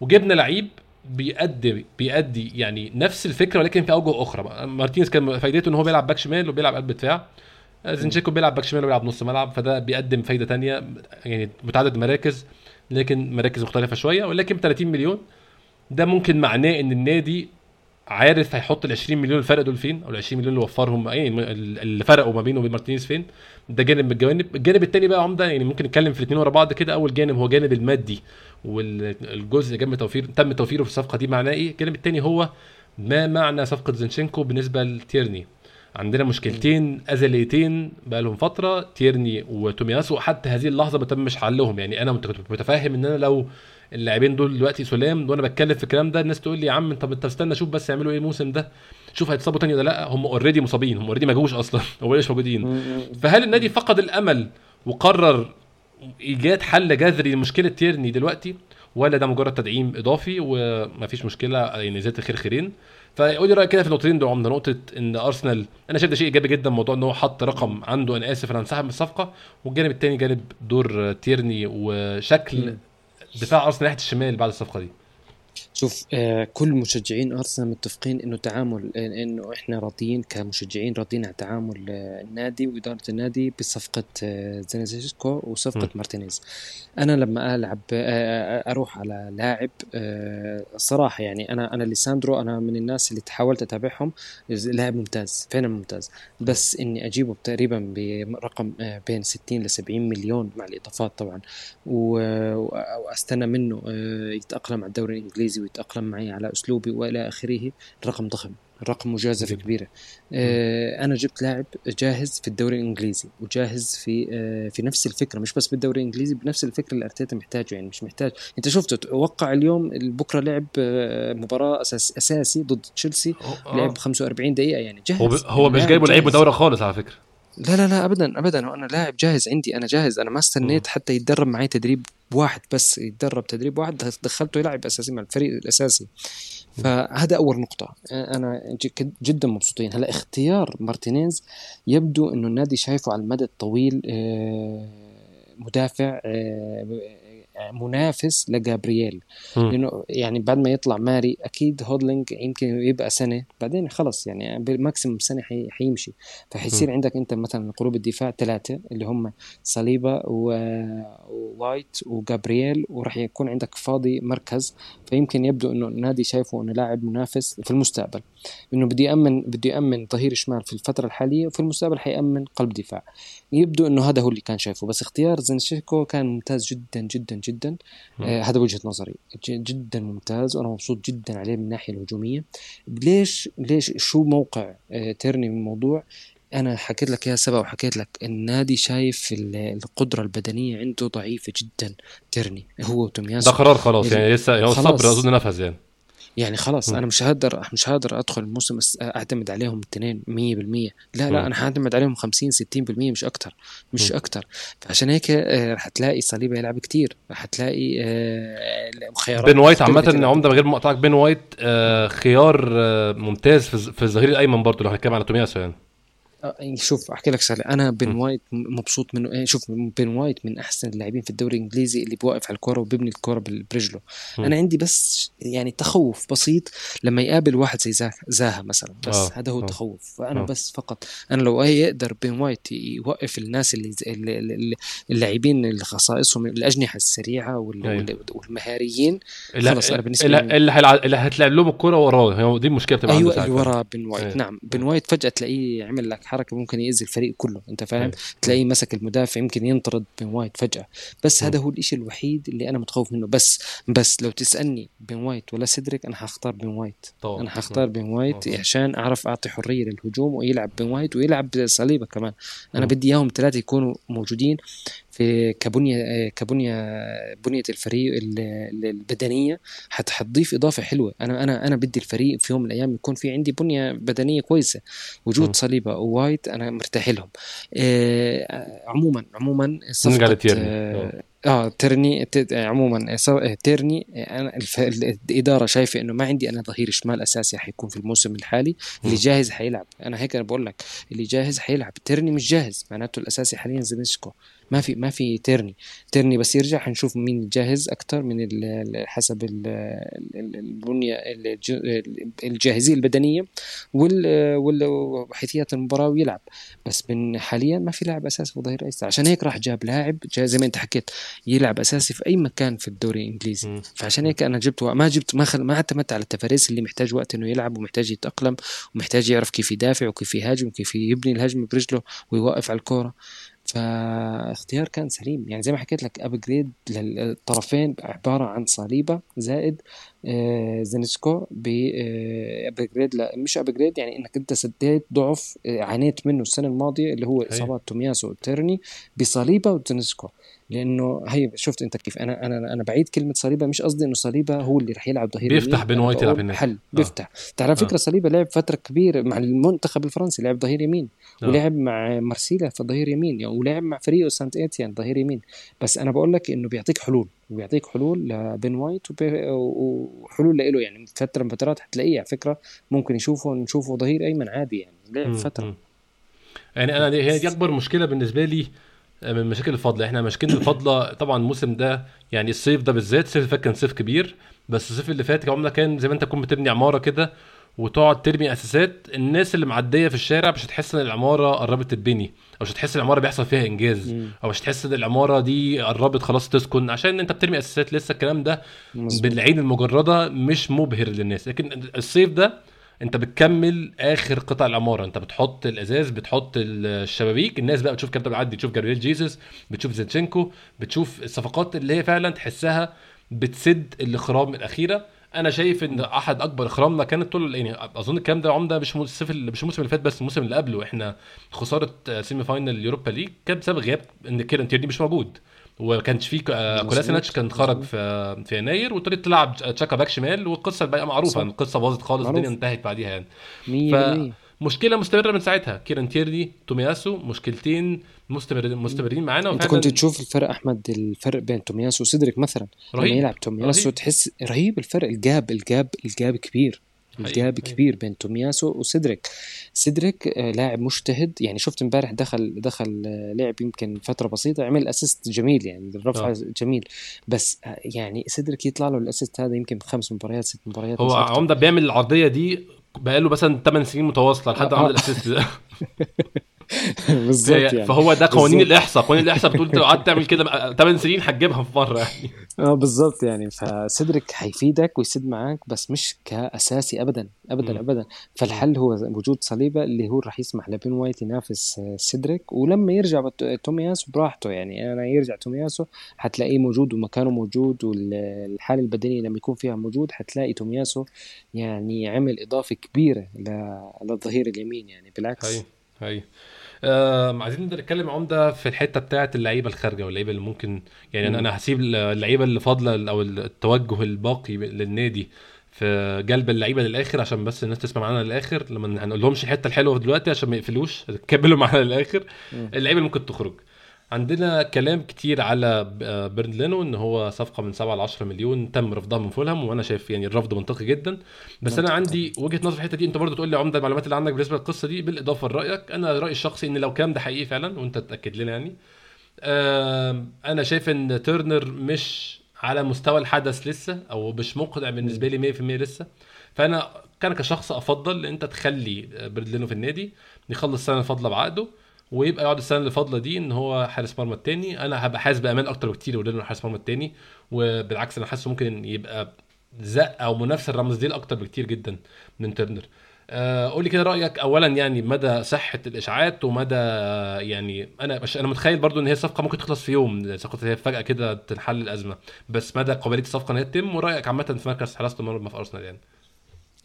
وجبنا لعيب بيأدي بيأدي يعني نفس الفكرة ولكن في أوجه أخرى بقى. مارتينيز كان فايدته إن هو بيلعب باك شمال وبيلعب قلب دفاع. زينشينكو بيلعب باك شمال وبيلعب نص ملعب فده بيقدم فايدة تانية يعني متعدد مراكز لكن مراكز مختلفة شوية ولكن ب 30 مليون. ده ممكن معناه إن النادي عارف هيحط ال 20 مليون الفرق دول فين؟ أو ال 20 مليون اللي وفرهم يعني اللي فرقوا ما بينه وبين مارتينيز فين؟ ده جانب من الجوانب. الجانب التاني بقى عمدة يعني ممكن نتكلم في الاثنين ورا بعض كده. أول جانب هو جانب المادي والجزء جنب توفير تم توفيره في الصفقه دي معناه إيه؟ الجانب التاني هو ما معنى صفقة زينشينكو بالنسبة لتيرني. عندنا مشكلتين أزليتين بقى لهم فترة تيرني وتومياسو. حتى هذه اللحظة ما تمش حلهم. يعني أنا كنت متفاهم إن أنا لو اللاعبين دول دلوقتي سلام وأنا بتكلم في الكلام ده الناس تقول لي يا عم طب انت استنى شوف بس يعملوا إيه الموسم ده. شوف هيتصابوا تاني ولا لأ؟ هم already مصابين هم already ما جوش أصلا <laughs> هم مش موجودين. فهل النادي فقد الأمل وقرر إيجاد حل جذري لمشكلة تيرني دلوقتي؟ ولا ده مجرد تدعيم إضافي ومفيش مشكلة يعني زيادة الخير خيرين؟ فقول لي رأيك كده في النقطتين دول عمدة نقطة إن أرسنال أنا شايف ده شيء إيجابي جدا موضوع إن هو حط رقم عنده أنا آسف أنا انسحب من الصفقة والجانب الثاني جانب دور تيرني وشكل. دفاع أرسنال ناحيه الشمال بعد الصفقة دي. شوف آه كل مشجعين أرسنال متفقين إنه تعامل إنه إحنا راضيين كمشجعين راضيين على تعامل آه النادي وإدارة النادي بصفقة آه زينشينكو وصفقة م. مارتينيز أنا لما ألعب أروح على لاعب الصراحه يعني أنا أنا ليساندرو أنا من الناس اللي حاولت أتابعهم لاعب ممتاز فعلا ممتاز بس إني أجيبه تقريبا برقم بين 60 ل 70 مليون مع الإضافات طبعا وأستنى منه يتأقلم على الدوري الإنجليزي ويتاقلم معي على أسلوبي وإلى آخره الرقم ضخم الرقم مجازفة جدا. كبيرة آه، أنا جبت لاعب جاهز في الدوري الإنجليزي وجاهز في آه، في نفس الفكرة مش بس بالدوري الإنجليزي بنفس الفكرة اللي أرتيتا محتاجه يعني مش محتاج أنت شفته وقع اليوم بكرة لعب آه، مباراة أساس أساسي ضد تشيلسي لعب 45 دقيقة يعني جاهز هو. هو مش جايبه لعيب جاهز. مدورة خالص على فكرة لا لا لا ابدا ابدا. أنا لاعب جاهز عندي. أنا جاهز. أنا ما استنيت حتى يتدرب معي تدريب واحد بس يتدرب تدريب واحد. دخلته يلعب أساسي مع الفريق الأساسي. فهذا أول نقطة. أنا جدا مبسوطين. هلا اختيار مارتينيز يبدو إنه النادي شايفه على المدى الطويل آه، مدافع آه، منافس لجابرييل. لأنه يعني بعد ما يطلع ماري أكيد هولدينج يمكن يبقى سنة بعدين خلص يعني بال maximum سنة حي... حيمشي. فحيصير عندك أنت مثلا قلوب الدفاع ثلاثة اللي هم صليبا ووايت وجابرييل وراح يكون عندك فاضي مركز. فيمكن يبدو إنه النادي شايفه إنه لاعب منافس في المستقبل. إنه بده يأمن بده يأمن ظهير شمال في الفترة الحالية وفي المستقبل حيأمن قلب دفاع. يبدو إنه هذا هو اللي كان شايفه. بس اختيار زينشينكو كان ممتاز جدا جدا. جدا. آه هذا وجهة نظري. جدا ممتاز. وأنا مبسوط جدا عليه من الناحيه الهجومية. ليش ليش شو موقع آه تيرني من الموضوع؟ أنا حكيت لك إياها سبق وحكيت لك النادي شايف ال- القدرة البدنية عنده ضعيفة جدا. تيرني هو وتومياسو. ده قرار خلاص يعني يعني لسه هو خلاص. الصبر أظن نفذ يعني. يعني خلاص م. أنا مش هقدر مش هقدر أدخل الموسم أعتمد عليهم الاثنين 100% لا م. لا أنا هعتمد عليهم 50 60% مش أكتر مش م. أكتر فعشان هيك آه، رح تلاقي صليبة يلعب كتير رح تلاقي آه، خيارات بن وايت. عمدة من غير ما أقطعك بن وايت آه خيار ممتاز في الظهير الأيمن برضه لو هنتكلم على تومياسو يعني شوف أحكي لك شغله أنا بن م. وايت مبسوط منه إيه، شوف بن وايت من أحسن اللاعبين في الدوري الإنجليزي اللي بيوقف على الكورة وبيبني الكورة برجله. أنا عندي بس يعني تخوف بسيط لما يقابل واحد زي زاها, مثلا بس آه، هذا هو آه، التخوف فأنا آه. بس فقط أنا لو يقدر بن وايت يوقف الناس اللي اللاعبين اللي خصائصهم الأجنحة السريعة وال-. وال- والمهاريين خلص أنا بالنسبة اللي, لي- اللي. اللي هتلعب لهم الكرة وراه دي المشكلة بتبقى أيوه اللي ساعتها. ورا بن وايت أيوة. نعم بن وايت فجأة تلاقيه عمل لك حركه ممكن يأذي الفريق كله أنت فاهم أيوة. تلاقيه مسك المدافع يمكن ينطرد بن وايت فجأة بس. هذا هو الإشي الوحيد اللي أنا متخوف منه بس بس لو تسألني بن وايت ولا سيدريك أنا هختار بن وايت طبعا أنا هختار بن وايت مم. عشان أعرف أعطي حرية للهجوم ويلعب بن وايت ويلعب صليبه كمان أنا مم. بدي إياهم ثلاثة يكونوا موجودين في كبنيه كبنيه بنية الفريق ال- ال- البدنية حت حتضيف إضافة حلوة. أنا أنا أنا بدي الفريق في يوم من الأيام يكون في عندي بنية بدنية كويسة. وجود. صليبة ووايت أنا مرتاح لهم. آه عموما عموما صفقة آه عموما آه، آه، تيرني آه، أنا الف... الإدارة شايفة إنه ما عندي أنا ظهير شمال أساسي حيكون في الموسم الحالي. اللي. جاهز حيلعب. أنا هيك أنا بقول لك اللي جاهز حيلعب. تيرني مش جاهز معناته الأساسي حاليا زينشكو ما في ما في تيرني. تيرني بس يرجع حنشوف مين جاهز أكثر من حسب ال- ال- البنية الج- الجاهزيه البدنية وحيثيات المباراة ويلعب. بس من حاليا ما في لاعب أساسي في ظهير ايسر عشان هيك راح جاب لاعب زي ما أنت حكيت يلعب أساسي في أي مكان في الدوري الإنجليزي. فعشان هيك أنا جبت ما جبت ما خل... ما اعتمدت على التفاريس اللي محتاج وقت إنه يلعب ومحتاج يتأقلم ومحتاج يعرف كيف يدافع وكيف يهاجم وكيف يبني الهجمة برجله ويوقف على الكورة. فاختيار كان سليم. يعني زي ما حكيت لك upgrade للطرفين عبارة عن صليبة زائد آه زينشينكو ب upgrade لا مش upgrade يعني إنك أنت سديت ضعف آه، عانيت منه السنة الماضية اللي هو إصابات تومياسو وتيرني بصليبة وزينشينكو لأنه هي شفت أنت كيف أنا أنا أنا بعيد كلمة صليبة مش قصدي إنه صليبة هو اللي رح يلعب ظهير بيفتح. بن وايت يلعب هناك. حل بيفتح تعرف فكرة صليبة لعب فترة كبيرة مع المنتخب الفرنسي لعب ظهير يمين آه. ولعب مع مارسيليا في ظهير يمين يعني ولعب مع فريقه سانت إيتيان ظهير يمين بس أنا بقول لك إنه بيعطيك حلول وبيعطيك حلول لبين وايت وحلول له يعني فترة من فترات حتلاقيه على فكرة ممكن يشوفه نشوفه ظهير أيمن عادي يعني لعب. فترة. يعني أنا دي هي دي أكبر مشكلة بالنسبة لي من مشاكل الفضله إحنا مشاكل الفضلة طبعا الموسم ده يعني الصيف ده بالذات الصيف اللي فات كان صيف كبير بس الصيف اللي فات عمرنا كان زي ما أنت تكون بتبني عمارة كده وتقعد ترمي أساسات. الناس اللي معدية في الشارع مش هتحس إن العمارة قربت تتبني أو مش هتحس إن العمارة بيحصل فيها إنجاز مم. أو مش هتحس إن العمارة دي قربت خلاص تسكن. عشان أنت بترمي أساسات لسه الكلام ده مظبوط. بالعين المجردة مش مبهر للناس. لكن الصيف ده أنت بتكمل آخر قطع العمارة. أنت بتحط الأزاز بتحط الشبابيك. الناس بقى بتشوف كام بتعدي تشوف جابرييل جيسوس بتشوف زينشينكو بتشوف الصفقات اللي هي فعلا تحسها بتسد الاخرام الأخيرة. أنا شايف إن أحد أكبر إخرامنا كانت طول يعني أظن الكلام ده عمدة مش الصيف مش الموسم اللي فات بس الموسم اللي قبله إحنا خسارة semi final اليوروبا ليج كان بسبب غياب إن كيرن تيرني مش موجود وما كانش في مظبوط. كولاسيناتش كان خرج في في يناير واضطريت تلعب تشاكا back شمال والقصة بقى معروفة. القصة باظت خالص. الدنيا انتهت بعديها يعني 100% مشكلة مستمرة من ساعتها. كيرن تيرني تومياسو مشكلتين مستمرين مستمرين معانا. انت كنت تشوف الفرق أحمد الفرق بين تومياسو وسيدريك مثلا؟ لما رهيب يلعب تومياسو رهيب. تحس رهيب الفرق. الجاب الجاب الجاب كبير. الجاب كبير بين تومياسو وسيدريك. سيدريك آه، لاعب مجتهد. يعني شفت امبارح دخل دخل آه، لعب يمكن فترة بسيطة عمل assist جميل يعني الرفعه آه. جميل. بس يعني سيدريك يطلع له ال assist هذا يمكن خمس مباريات ست مباريات هو عمدة بيعمل العرضية دي بقاله مثلا 8 سنين متواصله لحد ما عمل ال assist ده. <laughs> <laughs> بالظبط يعني. فهو ده قوانين الإحصاء. قوانين الإحصاء بتقول انت لو قعدت تعمل كده 8 سنين هتجيبها في مرة يعني. آه بالظبط يعني. فسيدريك هيفيدك ويسد معاك بس مش كأساسي ابدا ابدا م. ابدا. فالحل هو وجود صليبة اللي هو راح يسمح لبين وايت ينافس سيدريك ولما يرجع تومياسو براحته يعني. أنا يرجع تومياسو هتلاقيه موجود ومكانه موجود والحالة البدنية لما يكون فيها موجود هتلاقي تومياسو يعني عمل إضافة كبيرة للظهير اليمين يعني. بالعكس. هي هي آه عايزين نبدأ نتكلم عمدة في الحتة بتاعه اللعيبة الخارجة واللعيبة اللي ممكن يعني م. أنا هسيب اللعيبة اللي فاضلة أو التوجه الباقي للنادي في جلب اللعيبة للآخر عشان بس الناس تسمع معانا للآخر. لما هنقول لهمش الحتة الحلوة دلوقتي عشان ما يقفلوش تكملوا معانا للآخر. اللعيبة اللي ممكن تخرج. عندنا كلام كتير على بيرند لينو إن هو صفقة من 7 ل 10 مليون تم رفضها من فولهام وأنا شايف يعني الرفض منطقي جدا. بس أنا عندي وجهة نظر في الحتة دي. أنت برضو تقول لي عمدة المعلومات اللي عندك بالنسبة للقصة دي بالإضافة لرأيك. أنا رأيي الشخصي إن لو كان ده حقيقي فعلا وأنت تأكد لنا يعني. أنا شايف إن تيرنر مش على مستوى الحدث لسه أو مش مقنع بالنسبة لي 100% لسه. فأنا كان كشخص أفضل إن أنت تخلي لينو في النادي يخلص السنة الفاضله بعقده. ويبقى يقعد السنة اللي فاضلة دي إن هو حارس مرمى التاني. أنا هبقى حاسس بأمان أكتر بكتير لو لأنه حارس مرمى التاني وبالعكس أنا حاسه ممكن يبقى زق أو منافسة لرامسديل أكتر بكتير جدا من ترنر. آه قول لي كده رأيك اولا يعني مدى صحة الإشاعات ومدى يعني أنا مش أنا متخيل برضو إن هي صفقة ممكن تخلص في يوم صفقة هي فجأة كده تنحل الأزمة. بس مدى قابلية الصفقة إن هي تتم ورأيك عامة في مركز حراسة المرمى في أرسنال يعني.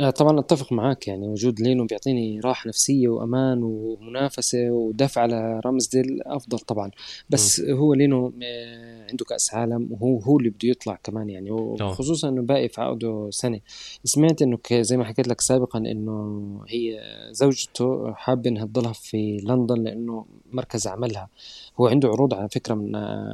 طبعا أتفق معاك يعني وجود لينو بيعطيني راحة نفسية وأمان ومنافسة ودفع على رامز ديل أفضل طبعا. بس م. هو لينو آه، عنده كأس عالم وهو هو اللي بده يطلع كمان يعني. وخصوصا إنه باقي في عقده سنة. سمعت إنه زي ما حكيت لك سابقا إنه هي زوجته حابة إنها تضلها في لندن لأنه مركز عملها. هو عنده عروض على فكرة من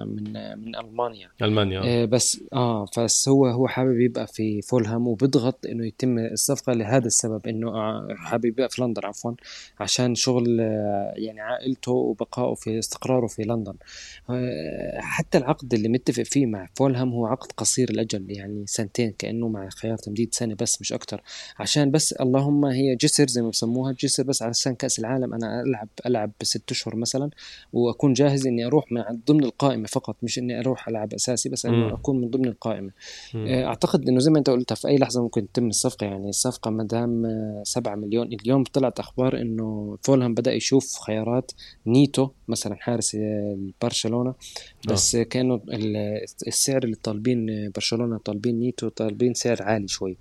من من ألمانيا. ألمانيا. آه بس آه بس هو هو حابب يبقى في فولهام وبيضغط إنه يتم الصفقة لهذا السبب إنه آه، حابب يبقى في لندن عفوا عشان شغل آه، يعني عائلته وبقائه في استقراره في لندن. حتى العقد اللي متفق فيه مع فولهام هو عقد قصير الاجل يعني سنتين كأنه مع خيار تمديد سنة بس مش أكتر. عشان بس اللهم هي جسر زي ما بسموها جسر بس على كأس العالم. أنا ألعب ألعب بست أشهر مثلا وأكون جاهز إني أروح من ضمن القائمة فقط مش إني أروح العب أساسي بس إنه أكون من ضمن القائمة مم. أعتقد إنه زي ما أنت قلت في أي لحظة ممكن تتم الصفقة يعني الصفقة ما دام 7 مليون اليوم طلعت أخبار إنه فولهام بدأ يشوف خيارات نيتو مثلا حارس برشلونة بس أوه. كانوا السعر اللي طالبين برشلونة طالبين نيتو طالبين سعر عالي شوي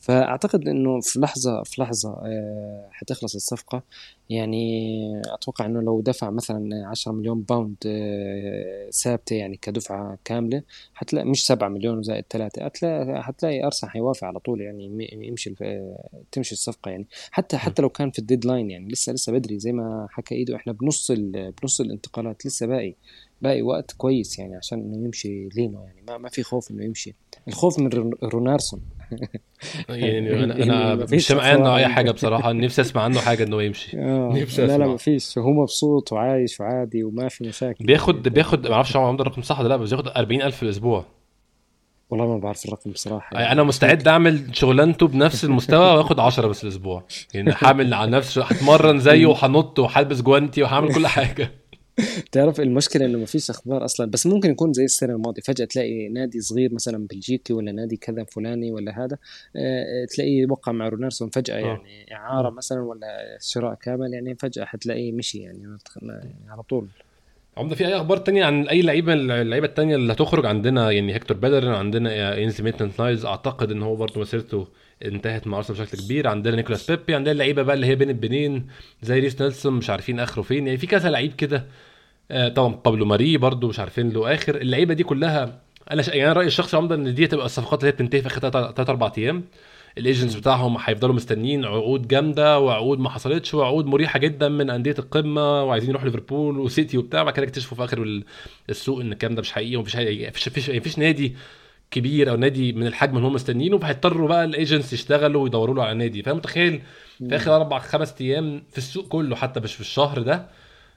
فأعتقد إنه في لحظة في لحظة آه، حتخلص الصفقة. يعني أتوقع إنه لو دفع مثلا 10 مليون pound آه، ثابتة يعني كدفعة كاملة حتلاقي مش 7 مليون وزائد 3 هتلاقي حتلاقي أرسنال حيوافق على طول يعني يمشي تمشي الصفقة يعني. حتى حتى لو كان في ال deadline يعني لسه لسه بدري زي ما حكى ايده إحنا بنص بنص الانتقالات لسه باقي. باقي وقت كويس يعني عشان إنه يمشي لينو يعني. ما, ما في خوف إنه يمشي. الخوف من رونارسون. <laughs> يعني <laughs> أنا أنا مش سامع عنه أي حاجة بصراحة. نفسي أسمع عنه حاجة إنه يمشي. آه. <laughs> نفسي لا لا ما فيش. هو مبسوط وعايش وعادي وما في مشاكل. بياخد بياخد ما أعرفش عنده الرقم صح ولا لا بس بياخد 40000 في الأسبوع. والله ما بعرف الرقم بصراحة. يعني أنا مستعد أعمل شغلانته بنفس المستوى وآخد 10 بس الأسبوع. يعني حامل على نفسي هتمرن زيه وهنط وهلبس جوانتي وهعمل كل حاجة. تعرف المشكلة إنه ما فيش أخبار أصلا بس ممكن يكون زي السنة الماضية. فجأة تلاقي نادي صغير مثلا بلجيكي ولا نادي كذا فلاني ولا هذا آه، تلاقيه وقع مع رونارسون فجأة آه. يعني إعارة مثلا ولا شراء كامل يعني فجأة حتلاقيه مشي يعني, على طول. عمدة في أي أخبار تانية عن أي لعيبة اللعيبة التانية اللي هتخرج؟ عندنا يعني هيكتور بيليرين عندنا اينسلي ميتلاند نايلز أعتقد إن هو برضه مسيرته انتهت مع أرسنال بشكل كبير. عندنا نيكولاس بيبي عندنا لعيبة بقى اللي هي بين البنين زي ريس نيلسون مش عارفين آخره فين. يعني في كذا لعيب كده آه، طبعا بابلو ماري برضو مش عارفين له آخر. اللعيبة دي كلها أنا ش... يعني رأيي الشخصي عمدة إن دي تبقى الصفقات اللي هي بتنتهي في آخر 3 4 أيام. ال agents بتاعهم هيفضلوا مستنيين. عقود جامدة وعقود ما حصلتش وعقود مريحة جدا من أندية القمة وعايزين يروحوا ليفربول وسيتي وبتاع. بعد كده يكتشفوا في آخر السوق إن الكلام ده مش حقيقي ومفيش حقيقي. فيش فيش, فيش نادي كبير أو نادي من الحجم اللي هم مستنيينه. فهيضطروا بقى ال agents يشتغلوا ويدوروا له على نادي. فانا متخيل؟ في آخر أربع خمس أيام في السوق كله حتى مش في الشهر ده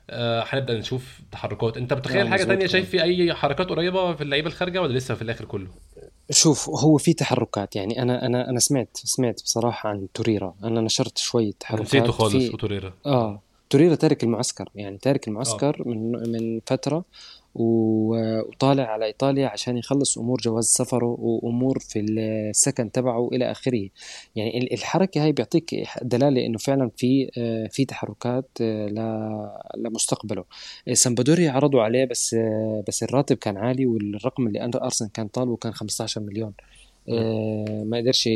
آه، هنبدأ نشوف تحركات. انت متخيل آه، حاجة تانية كمان. شايف في أي حركات قريبة في اللعيبة الخارجة ولا لسه في الآخر كله؟ شوف هو في تحركات. يعني أنا أنا أنا سمعت سمعت بصراحة عن توريرا. أنا نشرت شوية تحركات نسيته خالص في وتوريرا آه توريرا تارك المعسكر. يعني تارك المعسكر من من فترة وطالع على إيطاليا عشان يخلص أمور جواز سفره وأمور في السكن تبعه إلى آخره. يعني ال- الحركة هاي بيعطيك دلالة إنه فعلا في آه، في تحركات آه، لمستقبله آه، سامبدوريا عرضوا عليه بس بس الراتب كان عالي والرقم اللي ارسنال كان طالبه كان 15 مليون. ما قدرش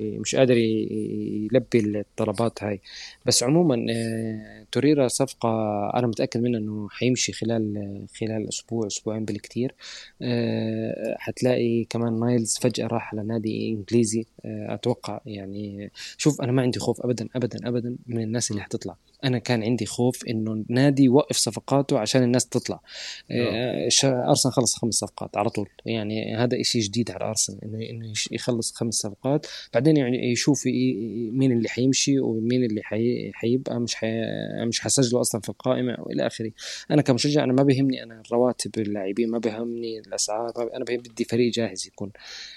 مش قادر يلبي الطلبات هاي. بس عموما آه، توريرا صفقة أنا متأكد منها إنه حيمشي خلال خلال أسبوع أسبوعين بالكتير. آه، حتلاقي كمان نايلز فجأة راح على نادي إنجليزي. آه، أتوقع يعني شوف أنا ما عندي خوف أبدا أبدا أبدا من الناس اللي. حتطلع. أنا كان عندي خوف إنه نادي يوقف صفقاته عشان الناس تطلع. آه، شا- أرسنال خلص خمس صفقات على طول. يعني هذا إشي جديد على أرسنال إنه إنه يش- يخلص خمس صفقات. بعدين يعني يشوف مين اللي حيمشي ومين اللي حي... حيبقى مش حي... مش حسجله أصلا في القائمة وإلى آخره. أنا كمشجع أنا ما بيهمني أنا الرواتب اللاعبين ما بيهمني الأسعار ما بي... أنا بدي فريق جاهز يكون. آه.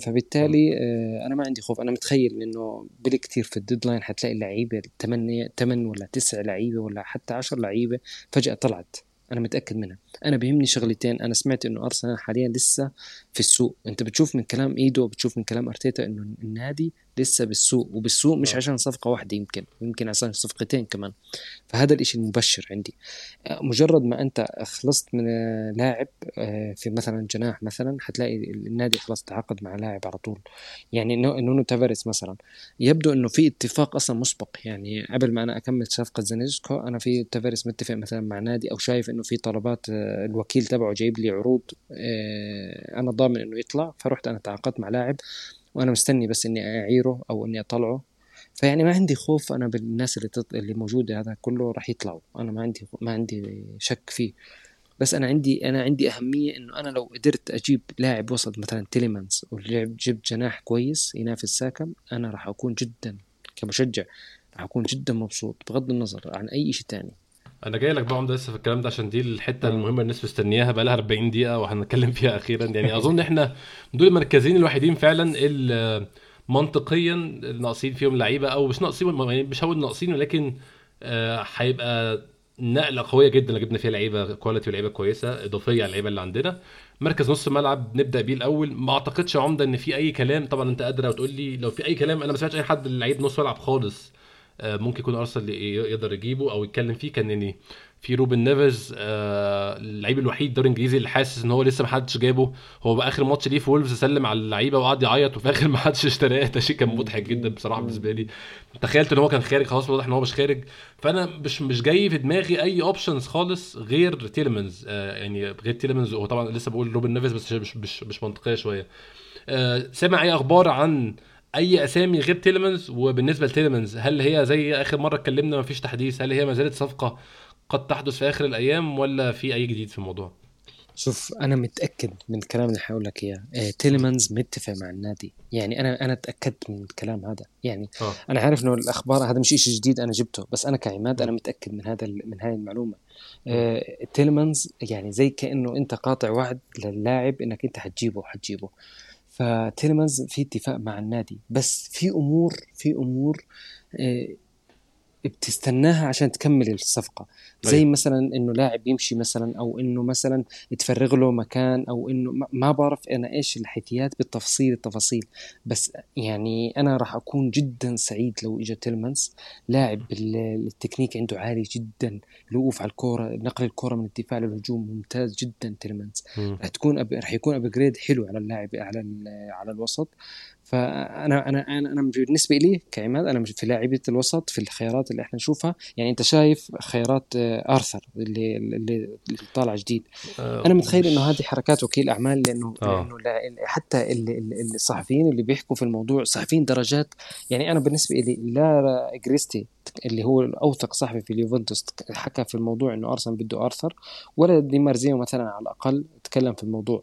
فبالتالي آه أنا ما عندي خوف. أنا متخيل إنه بالكثير في الديدلاين حتلاقي اللعيبة 8 8 ولا 9 لعيبة ولا حتى 10 لعيبة فجأة طلعت. أنا متأكد منها. أنا بيهمني شغلتين. أنا سمعت إنه أرسنال حاليا لسه في السوق. انت بتشوف من كلام ايدو بتشوف من كلام أرتيتا انه النادي لسه بالسوق وبالسوق مش آه. عشان صفقة واحدة يمكن يمكن عشان صفقتين كمان. فهذا الإشي المبشر عندي. آه، مجرد ما أنت خلصت من آه، لاعب آه، في مثلا جناح مثلا حتلاقي النادي خلاص تعاقد مع لاعب على طول. يعني نو- نونو تافاريس مثلا. يبدو إنه في اتفاق أصلا مسبق. يعني قبل ما أنا أكمل صفقة زينشينكو أنا في تافاريس متفق مثلا مع نادي أو شايف إنه في طلبات آه، الوكيل تبعه جايب لي عروض. آه، أنا ضامن إنه يطلع فرحت أنا تعاقدت مع لاعب وأنا مستني بس إني أعيره أو إني أطلعه. فيعني ما عندي خوف أنا بالناس اللي تط... اللي موجودة هذا كله راح يطلعوا. أنا ما عندي ما عندي شك فيه. بس أنا عندي أنا عندي أهمية إنه أنا لو قدرت أجيب لاعب وسط مثلا تيليمانز ولعب جبت جناح كويس ينافس ساكم أنا راح أكون جدا كمشجع راح أكون جدا مبسوط بغض النظر عن أي شيء تاني. أنا جاي لك بقى عمدة لسه في الكلام ده عشان دي الحتة المهمة الناس مستنياها بقى لها 40 دقيقة وهنتكلم <laughs> فيها أخيرا. يعني أظن إحنا دول المركزين الوحيدين فعلا اللي منطقيا ناقصين فيهم لعيبة أو مش ناقصين يعني مش هقول ناقصين ولكن آه، هيبقى نقلة قوية جدا لو جبنا فيها لعيبة quality ولعيبة كويسة إضافية على اللعيبة اللي عندنا. مركز نص الملعب نبدأ بيه الأول. ما أعتقدش يا عمدة إن في أي كلام طبعا أنت قادر وتقول لي لو في أي كلام أنا ما سمعتش أي حد لعيب نص ملعب خالص. ممكن يكون أرسنال يقدر يجيبه أو يتكلم فيه. كان ان في روبن نيفز آه، اللعيب الوحيد الدوري الانجليزي اللي حاسس إن هو لسه ما حدش جابه. هو بقى آخر ماتش ليه في وولفز سلم على اللعيبة وقعد يعيط وفي الآخر <laughs> ما حدش اشتراه. ده شيء كان مضحك جدا بصراحة بالنسبة لي. تخيلت إن هو كان خارج خلاص واضح إن هو مش خارج. فأنا مش مش جاي في دماغي أي options خالص غير تيلمنز آه يعني غير تيلمنز هو طبعا لسه بقول روبن نيفز بس مش مش مش منطقية شوية. آه، سامع أي أخبار عن أي أسامي غير تيلمنز وبالنسبة لتيلمنز هل هي زي آخر مرة اتكلمنا مفيش تحديث؟ هل هي ما زالت صفقة قد تحدث في آخر الأيام ولا في أي جديد في الموضوع؟ شوف أنا متأكد من الكلام اللي حقول لك إياه. آه، تيليمانز متفق مع النادي. يعني أنا أنا تاكدت من الكلام هذا. يعني آه. أنا عارف إنه الأخبار هذا مش شيء جديد أنا جبته بس أنا كعماد أنا متأكد من هذا من هاي المعلومة. آه، تيلمانز يعني زي كأنه أنت قاطع وعد للاعب إنك أنت حتجيبه حتجيبه. فتيلمانز في اتفاق مع النادي. بس في أمور في أمور آه، بتستناها عشان تكمل الصفقة زي أيوة. مثلا إنه لاعب يمشي مثلا أو إنه مثلا يتفرغ له مكان أو إنه ما- بعرف أنا إيش الحكايات بالتفصيل التفاصيل بس يعني أنا راح أكون جدا سعيد لو اجى تيلمانس لاعب ال- التكنيك عنده عالي جدا الوقوف على الكورة نقل الكورة من الدفاع للهجوم ممتاز جدا تيلمانس مم. رح تكون. رح يكون upgrade حلو على اللاعب على. على الوسط فأنا أنا أنا أنا بالنسبة لي كعماد أنا في لاعبيه الوسط في الخيارات اللي إحنا نشوفها. يعني أنت شايف خيارات آه، أرثر اللي اللي, اللي طالع جديد. آه، أنا متخيل إنه هذه حركات وكيل أعمال لأنه آه. لأنه لا حتى ال- ال- الصحفيين اللي بيحكوا في الموضوع صحفيين درجات. يعني أنا بالنسبة لي أجريستي اللي هو الأوثق صحفي في اليوفنتوس حكى في الموضوع إنه أرسنال بده أرثر ولا دي مارزيو مثلا على الأقل تتكلم في الموضوع.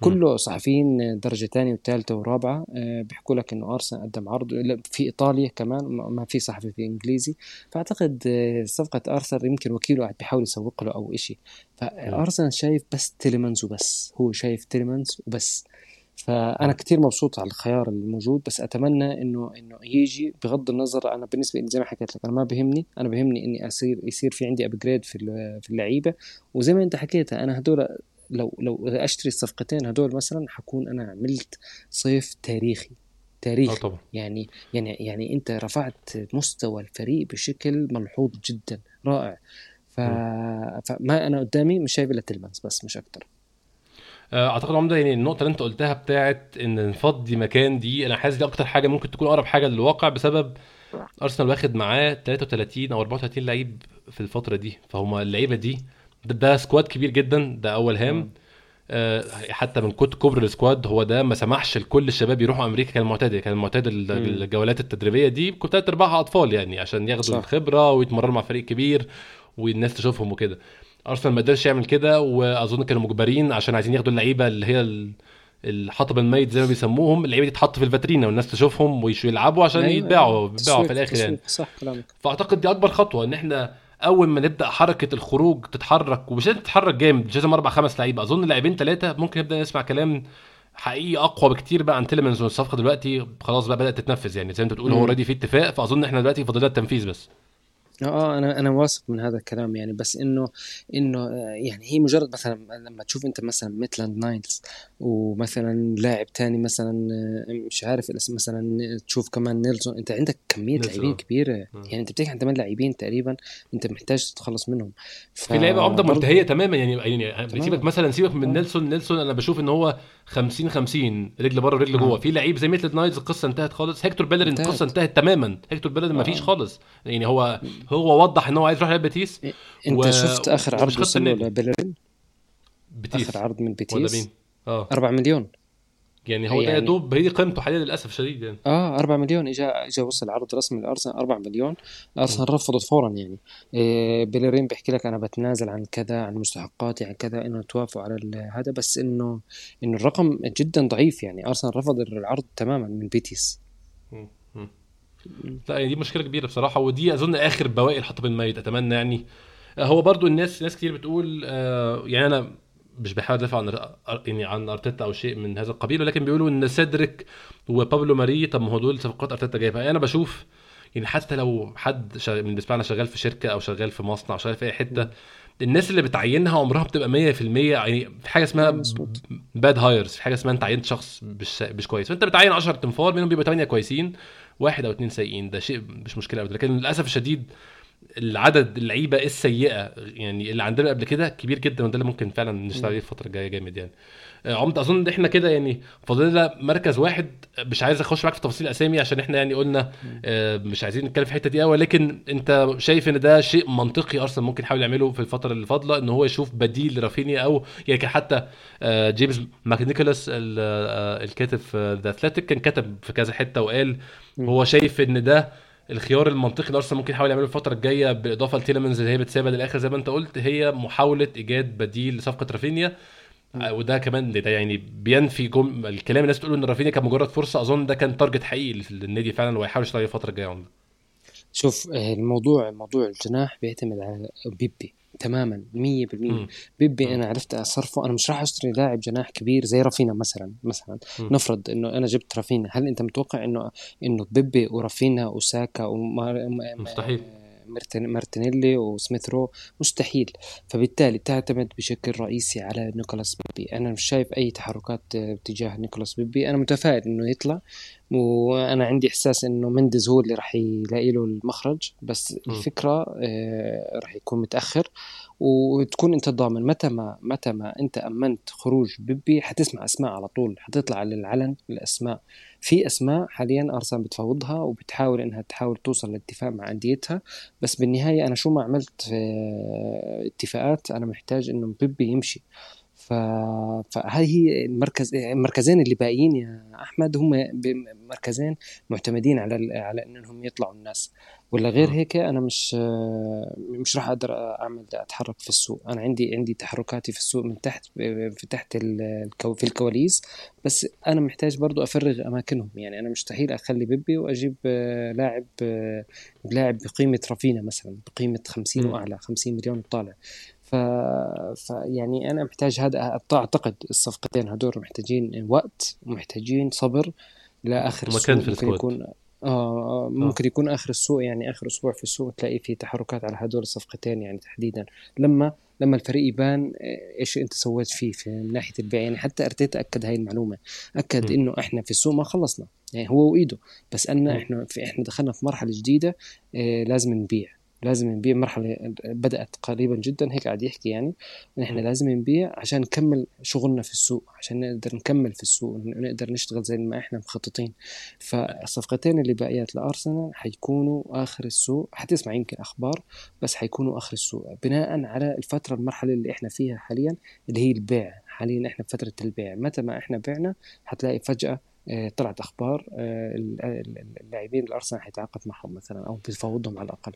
كله صحفيين درجة ثانية وثالثه ورابعة آه، بيحكوا لك إنه ارسنال قدم عرض في إيطاليا كمان ما في صحفي في إنجليزي. فأعتقد آه، صفقة ارسنال يمكن وكيله قاعد بيحاول يسوق له أو شيء فارسنال شايف بس تيليمنز وبس هو شايف تيليمنز وبس. فأنا كثير مبسوط على الخيار الموجود بس أتمنى إنه إنه يجي بغض النظر أنا بالنسبة لي زي ما حكيت لك أنا ما بهمني أنا بهمني إني أصير يصير في عندي ابجريد في في اللعيبة. وزي ما أنت حكيت أنا هدول لو لو أشتري الصفقتين هدول مثلا حكون أنا عملت صيف تاريخي تاريخي. طبعا. يعني يعني يعني أنت رفعت مستوى الفريق بشكل ملحوظ جدا رائع. ف... فما أنا قدامي مش شايف إلا تلمس بس مش أكتر. آه، أعتقد عمدة يعني النقطة اللي أنت قلتها بتاعت إن نفضي مكان دي أنا حاسس دي أكتر حاجة ممكن تكون أقرب حاجة للواقع بسبب أرسنال واخد معاه 33 أو 34 لعيب في الفترة دي. فهم اللعيبة دي ده, squad كبير جدا ده أول هام. آه حتى من كنت كبر ال squad هو ده ما سمحش لكل الشباب يروحوا أمريكا كان المعتاد كان المعتاد الجولات التدريبية دي كنت ثلاث أرباعها أطفال يعني عشان ياخدوا. الخبرة ويتمرنوا مع فريق كبير والناس تشوفهم وكده. أرسنال ما قدرش يعمل كده وأظن كانوا مجبرين عشان عايزين ياخدوا اللعيبة اللي هي الحطب الميت زي ما بيسموهم اللعيبة دي تتحط في الفاترينا والناس تشوفهم ويلعبوا عشان يتباعوا يتباعوا في الآخر يعني. صح كلامك. فأعتقد دي أكبر خطوة إن إحنا أول ما نبدأ حركة الخروج تتحرك ومش لازم تتحرك جامد مش لازم أربع خمس لعيبة. أظن لاعبين ثلاثة ممكن نبدا نسمع كلام حقيقي أقوى بكتير بقى عن تيلمنز والصفقه دلوقتي. خلاص بقى بدأت تتنفذ يعني زي ما أنت بتقول هو already في اتفاق. فأظن إحنا دلوقتي فاضل التنفيذ بس. آه, آه، أنا أنا واثق من هذا الكلام يعني. بس إنه إنه آه، يعني هي مجرد مثلا لما تشوف أنت مثلا ميتلاند نايلز ومثلا لاعب تاني مثلا آه، مش عارف الاسم مثلا تشوف كمان نيلسون. أنت عندك كمية لاعبين كبيرة. يعني أنت بتحكي عن ثمان لاعبين تقريبا أنت محتاج تتخلص منهم. ف... في لعيبة عمده منتهية تماما. يعني يعني سيبك مثلا سيبك من نيلسون. نيلسون أنا بشوف إن هو 50 50 رجل بره ورجل جوه. في لعيب زي ميتلاند نايلز القصة انتهت خالص. هيكتور بيلرين القصة انتهت تماما. هيكتور بيلرين ما فيش خالص. يعني هو هو وضح إن هو عايز يروح لبيتيس إيه، أنت و... شفت آخر عرض وصل له لبيلرين بيتيس. آخر عرض من بيتيس؟ ولا مين؟ آه. 4 مليون. يعني هو ده يعني... يا دوب هي قيمته حاليا للأسف شديد يعني. آه 4 مليون. اجى اجى وصل عرض رسمي لأرسنال 4 مليون. أرسنال رفضت فورا يعني. إيه بيلرين بيحكي لك أنا بتنازل عن كذا عن مستحقاتي عن كذا إنه توافقوا على هذا بس انه إنه الرقم جدا ضعيف يعني. أرسنال رفض العرض تماما من بيتيس. لا يعني دي مشكلة كبيرة بصراحة ودي أظن آخر بواقي الحطب الميت أتمنى يعني. آه، هو برضو الناس ناس كتير بتقول آه يعني أنا مش بحاول ادافع عن يعني عن أرتيتا أو شيء من هذا القبيل ولكن بيقولوا إن سيدريك وبابلو ماري طب ما هو دول صفقات أرتيتا جايبها. أنا بشوف يعني حتى لو حد من بالنسبة لنا شغال في شركة أو شغال في مصنع أو شغال في أي حتة الناس اللي بتعينها عمرها بتبقى 100% يعني في حاجة اسمها bad hires في حاجة اسمها أنت عينت شخص مش مش كويس. فأنت بتعين 10 تنفار منهم بيبقوا 8 كويسين واحد أو اثنين سيئين. ده شيء مش مشكلة لكن للأسف الشديد العدد اللعيبة السيئة يعني اللي عندنا قبل كده كبير جدا وده اللي ممكن فعلا نشتغل عليه الفترة الجاية جامد يعني. آه، عمد أظن إن إحنا كده يعني فاضل مركز واحد مش عايز أخش معاك في تفاصيل أسامي عشان إحنا يعني قلنا آه، مش عايزين نتكلم في الحتة دي قوي ولكن أنت شايف إن ده شيء منطقي أرسنال ممكن يحاول يعمله في الفترة اللي فاضلة إن هو يشوف بديل لرافينيا أو يعني حتى آه، جيمس ماكنيكولاس الكاتب في The Athletic كان كتب في كذا حتة وقال هو شايف إن ده الخيار المنطقي اللي أرسنال ممكن يحاول يعمله الفترة الجاية بالاضافه لتيلمنز اللي هي بتسيبها للآخر زي ما أنت قلت هي محاولة إيجاد بديل لصفقة رافينيا. آه، وده كمان ده يعني بينفي جم... الكلام الناس بتقول إن رافينيا كان مجرد فرصة أظن ده كان target حقيقي للنادي فعلا وهيحاول يشتغل الفترة الجاية. شوف آه، الموضوع موضوع الجناح بيعتمد على بيبي تماما 100% بيبي أنا عرفت أصرفه. أنا مش راح أشتري لاعب جناح كبير زي رافينا مثلا مثلا. م. نفرض إنه أنا جبت رافينا هل أنت متوقع إنه إنه بيبي ورافينا وساكا وما مستحيل. مارتينيلي وسميث رو مستحيل. فبالتالي تعتمد بشكل رئيسي على نيكولاس بيبي. أنا مش شايف أي تحركات تجاه نيكولاس بيبي. أنا متفائل إنه يطلع. وأنا عندي إحساس إنه مندز هو اللي راح يلاقي له المخرج. بس م. الفكرة آه راح يكون متأخر. وتكون أنت ضامن متى ما متى ما أنت أمنت خروج بيبي حتسمع أسماء على طول. حتطلع للعلن الأسماء. في أسماء حاليا ارسنال بتفاوضها وبتحاول إنها تحاول توصل لاتفاق مع انديتها بس بالنهاية أنا شو ما عملت اتفاقات أنا محتاج إنه بيبي يمشي. ف... فهذه هي المركز المركزين اللي باقيين يا أحمد هم مركزين معتمدين على على إنهم يطلعوا الناس. ولا غير هيك أنا مش مش راح أقدر أعمل أتحرك في السوق. أنا عندي عندي تحركاتي في السوق من تحت في تحت الكو في الكواليس. بس أنا محتاج برضو أفرغ أماكنهم. يعني أنا مستحيل أخلي بيبي وأجيب لاعب لاعب بقيمة رافينا مثلا بقيمة 50 وأعلى 50 مليون وطالع ف... ف يعني أنا محتاج هذا أعتقد الصفقتين هدول محتاجين وقت ومحتاجين صبر لآخر مكان في ممكن يكون آه،, آه ممكن يكون آخر السوق يعني آخر أسبوع في السوق تلاقي في تحركات على هدول الصفقتين يعني تحديدا. لما لما الفريق يبان آه، إيش أنت سويت فيه في ناحية البيع يعني حتى أرتيتا أكد هاي المعلومة. أكد إنه إحنا في السوق ما خلصنا يعني هو وإيده. بس أن إحنا في إحنا دخلنا في مرحلة جديدة آه لازم نبيع. لازم نبيع مرحلة بدأت قريبا جدا هيك قاعد يحكي يعني. نحن لازم نبيع عشان نكمل شغلنا في السوق عشان نقدر نكمل في السوق ونقدر نشتغل زي ما إحنا مخططين. فالصفقتين اللي باقيات لأرسنال حيكونوا آخر السوق. حتسمع يمكن أخبار بس حيكونوا آخر السوق. بناء على الفترة المرحلة اللي إحنا فيها حاليا اللي هي البيع. حاليا إحنا بفترة البيع. متى ما إحنا بعنا حتلاقي فجأة آه، طلعت أخبار آه، اللاعبين الأرسنال حيتعاقد معهم مثلا أو بيفاوضهم على الأقل.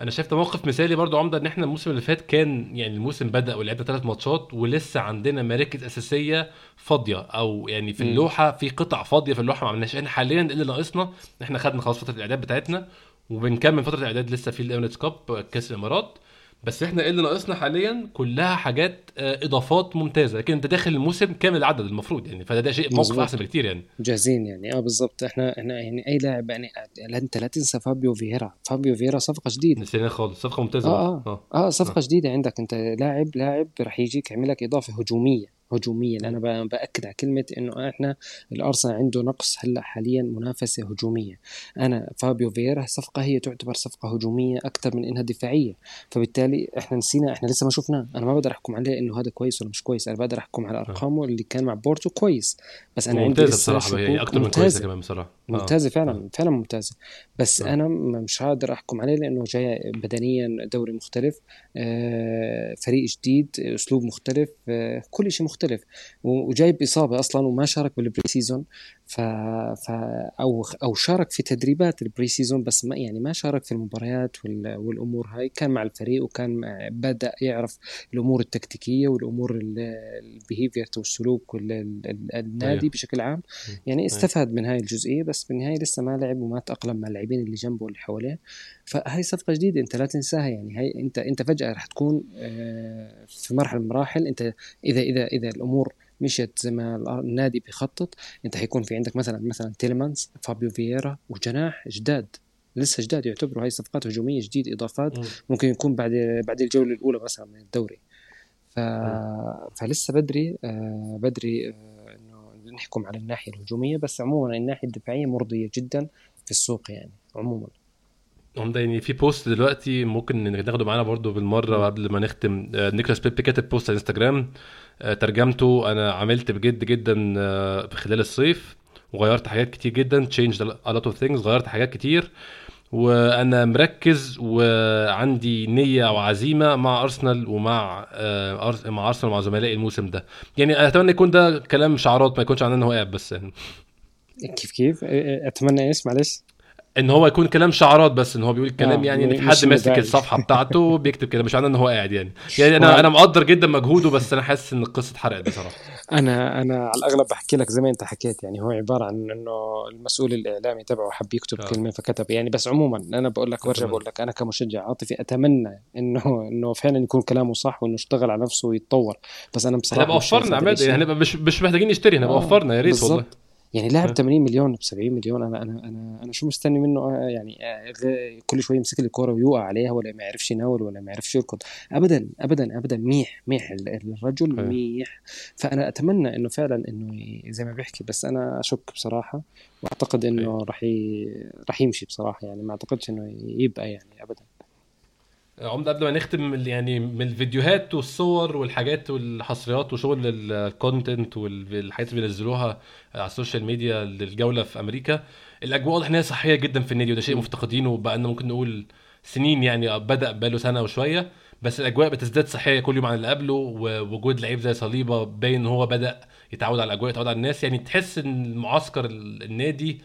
أنا شايف ده موقف مثالي برضو عمدة ان إحنا الموسم اللي فات كان يعني الموسم بدأ ولعبنا ثلاث ماتشات ولسه عندنا مراكز أساسية فاضية أو يعني في اللوحة في قطع فاضية في اللوحة ما عملناش. إحنا حاليا اللي ناقصنا إحنا خدنا خلاص فترة الإعداد بتاعتنا وبنكمل فترة الإعداد لسه في الأميريتس كاب كأس الإمارات. بس إحنا إيه اللي ناقصنا حاليا؟ كلها حاجات آه، اضافات ممتازة لكن انت داخل الموسم كامل العدد المفروض يعني فده ده شيء موقف أحسن بكتير يعني. جاهزين يعني. آه بالظبط. إحنا إحنا يعني أي لاعب يعني انت لا تنسى فابيو فييرا. فابيو فييرا صفقة جديدة. نسيناه خالص. صفقة ممتازة. آه آه, آه, آه صفقة آه. جديدة عندك. انت لاعب لاعب راح يجيك يعمل لك إضافة هجومية. هجوميا. أنا بأكد على كلمة إنه إحنا الأرسنال عنده نقص هلأ حاليا منافسة هجومية. أنا فابيو فييرا صفقة هي تعتبر صفقة هجومية أكثر من إنها دفاعية. فبالتالي إحنا نسينا إحنا لسه ما شفناه. أنا ما بقدر أحكم عليه إنه هذا كويس ولا مش كويس. أنا بقدر أحكم على أرقامه اللي كان مع بورتو كويس. بس أنا عندي بصراحة هي أكثر من كويسة كمان بصراحة. ممتازة فعلا آه. فعلا ممتازة بس آه. أنا مش قادر أحكم عليه لأنه جاي بدنيا دوري مختلف آه فريق جديد أسلوب مختلف آه كل شيء مختلف وجايب إصابة أصلا وما شارك بال pre-season ف... ف أو أو شارك في تدريبات ال pre-season بس ما يعني ما شارك في المباريات وال... والأمور هاي كان مع الفريق وكان بدأ يعرف الأمور التكتيكية والأمور ال behavior والسلوك والنادي أيوه. بشكل عام يعني أيوه. استفاد من هاي الجزئية بس بالنهايه لسه ما لعب وما تأقلم مع اللاعبين اللي جنبه واللي حواليه. فهي صفقة جديدة أنت لا تنساها يعني. هي أنت أنت فجأة رح تكون آه، في مرحلة من المراحل أنت إذا إذا إذا الأمور مشيت زي ما النادي بيخطط أنت حيكون في عندك مثلا مثلا تيلمانز فابيو فييرا وجناح جداد. لسه جداد يعتبروا هاي صفقات هجومية جديد إضافات ممكن يكون بعد بعد الجولة الأولى مثلا من الدوري. ف... فلسه بدري آه بدري آه نحكم على الناحية الهجومية بس عموما الناحية الدفاعية مرضية جدا في السوق يعني عموما. هم يعني في post دلوقتي ممكن ناخده معانا برضو بالمرة قبل ما نختم. آه، نيكلاس بيبي كاتب post على إنستجرام آه، ترجمته أنا عملت بجد جدا آه، في خلال الصيف وغيرت حاجات كتير جدا تشينج a lot of things غيرت حاجات كتير. وأنا مركز وعندي نية وعزيمة مع أرسنال ومع مع أرسنال ومع زملائي الموسم ده. يعني أتمنى يكون ده كلام شعارات ما يكونش عندنا انه قاعد بس يعني. كيف كيف؟ أتمنى إيش؟ معلش. إن هو يكون كلام شعارات بس إن هو بيقول الكلام آه يعني إن في حد ماسك الصفحة بتاعته <laughs> بيكتب كده مش معناه إن هو قاعد يعني. يعني أنا أنا مقدر جدا مجهوده بس أنا حاسس إن القصة اتحرقت بصراحة. أنا أنا على الأغلب بحكي لك زي ما أنت حكيت يعني هو عبارة عن إنه المسؤول الإعلامي تبعه حب يكتب آه. كلمة فكتب يعني بس عموما أنا بقول لك برجع بقول لك أنا كمشجع عاطفي أتمنى إنه إنه فعلا يكون كلامه صح وإنه اشتغل على نفسه ويتطور بس أنا بصراحة هنبقى وفرنا عماد يعني مش مش محتاجين نشتري هنبقى آه. وفرنا يا ريت والله. يعني لاعب 80 مليون ب 70 مليون أنا أنا أنا أنا شو مستني منه؟ آه، يعني آه، كل شوية يمسك لي الكوره ويوقع عليها ولا ما يعرفش يناول ولا ما يعرفش يركض. ابدا ابدا ابدا ميح ميح الرجل ميح. فأنا أتمنى إنه فعلا إنه زي ما بيحكي بس أنا أشك بصراحة وأعتقد إنه راح راح يمشي بصراحة يعني ما أعتقدش إنه يبقى يعني ابدا. عمده قبل ما نختم يعني من الفيديوهات والصور والحاجات والحصريات وشغل الكونتنت والحاجات اللي بينزلوها على ال social media للجولة في أمريكا الأجواء واضح ان هي صحية جدا في النادي وده شيء مفتقدينه بقى ممكن نقول سنين يعني بدأ بقاله سنة وشوية. بس الأجواء بتزداد صحية كل يوم عن اللي قبله ووجود لعيب زي صليبة باين إن هو بدأ يتعود على الأجواء يتعود على الناس. يعني تحس إن المعسكر النادي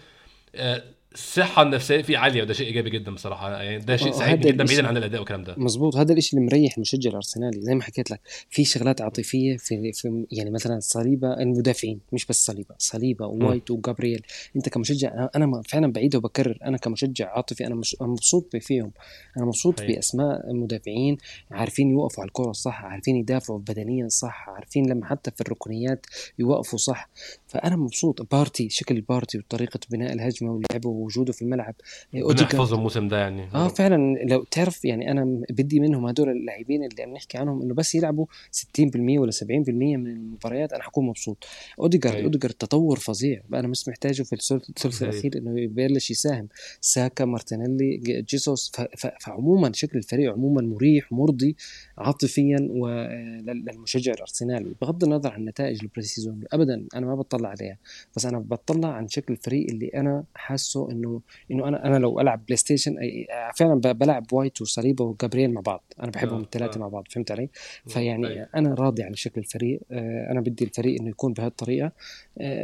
آه، الصحة النفسية فيه عالية وده شيء إيجابي جدا بصراحة يعني ده شيء سعيد جدا بعيدا عن الأداء والكلام ده. مظبوط هذا الشيء اللي مريح المشجع الارسنالي زي ما حكيت لك في شغلات عاطفية في, في يعني مثلا صليبة المدافعين مش بس صليبة صليبة ووايت وجابرييل. أنت كمشجع أنا فعلا بعيد وبكرر أنا كمشجع عاطفي أنا مش مبسوط فيهم. أنا مبسوط هي. بأسماء المدافعين عارفين يوقفوا على الكرة الصح عارفين يدافعوا بدنيا صح عارفين لما حتى في الركنيات يوقفوا صح. فأنا مبسوط. بارتي شكل البارتي وطريقة بناء الهجمة ولعبه ووجوده في الملعب. اوديجارد الموسم ده يعني. آه فعلا لو تعرف يعني أنا بدي منهم هدول اللاعبين اللي عم نحكي عنهم إنه بس يلعبوا 60% ولا 70% من المباريات أنا حكون مبسوط. اوديجارد أيوه. اوديجارد تطور فظيع. أنا مش محتاجه في الثلث أيوه. الأخير إنه يبلش يساهم. ساكا مارتينيلي جيسوس فعموما شكل الفريق عموما مريح مرضي عاطفيا للمشجع الأرسنالي. بغض النظر عن نتائج ال pre-season ابدا أنا ما بطلع عليها. بس أنا بطلع عن شكل الفريق اللي أنا حاسه إنه إنه أنا أنا لو ألعب PlayStation فعلا بلعب وايت وصليبة وجابرييل مع بعض. أنا بحبهم آه الثلاثه آه. مع بعض فهمت علي؟ فيعني أيوه. أنا راضي عن شكل الفريق. آه أنا بدي الفريق إنه يكون بهالطريقة.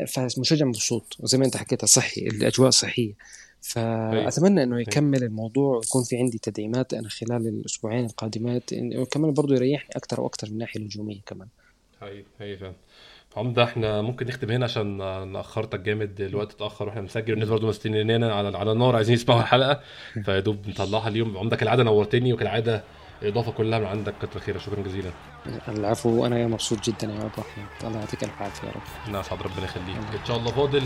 فمشجع مبسوط وزي ما أنت حكيتها صحي الأجواء صحية. فأتمنى إنه يكمل الموضوع ويكون في عندي تدعيمات أنا خلال الأسبوعين القادمات وكمان برضه يريحني أكثر وأكثر من الناحيه الهجومية كمان. هاي هاي فعلا. عمده إحنا ممكن نختم هنا عشان ناخرتك جامد الوقت اتأخر وإحنا بنسجل والناس برضه مستنينا على على النار عايزين يسمعوا الحلقة. <laughs> فيا دوب نطلعها اليوم. عمده كالعادة نورتني وكالعادة الاضافه كلها من عندك كتر خيرك. شكرا جزيلا. العفو وأنا مبسوط جدا يا ابو احمد الله يعطيك الف عافيه يا رب. ناس ربنا يخليك. إن شاء الله فاضل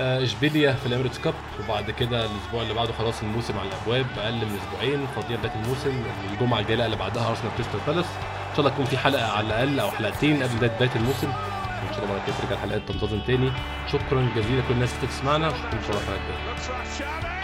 آه، إشبيليا في ال Emirates Cup. وبعد كده الأسبوع اللي بعده خلاص الموسم على الأبواب أقل من أسبوعين فاضية بداية الموسم. الجمعة الجاية اللي بعدها ارسنال كريستال بالاس. إن شاء الله يكون في حلقة على الأقل أو حلقتين قبل بداية الموسم. ان شاء الله كده ترجع الحلقات تنتظم تاني. شكرا جزيلا لكل الناس اللي تسمعنا واشوفكم ان شاء الله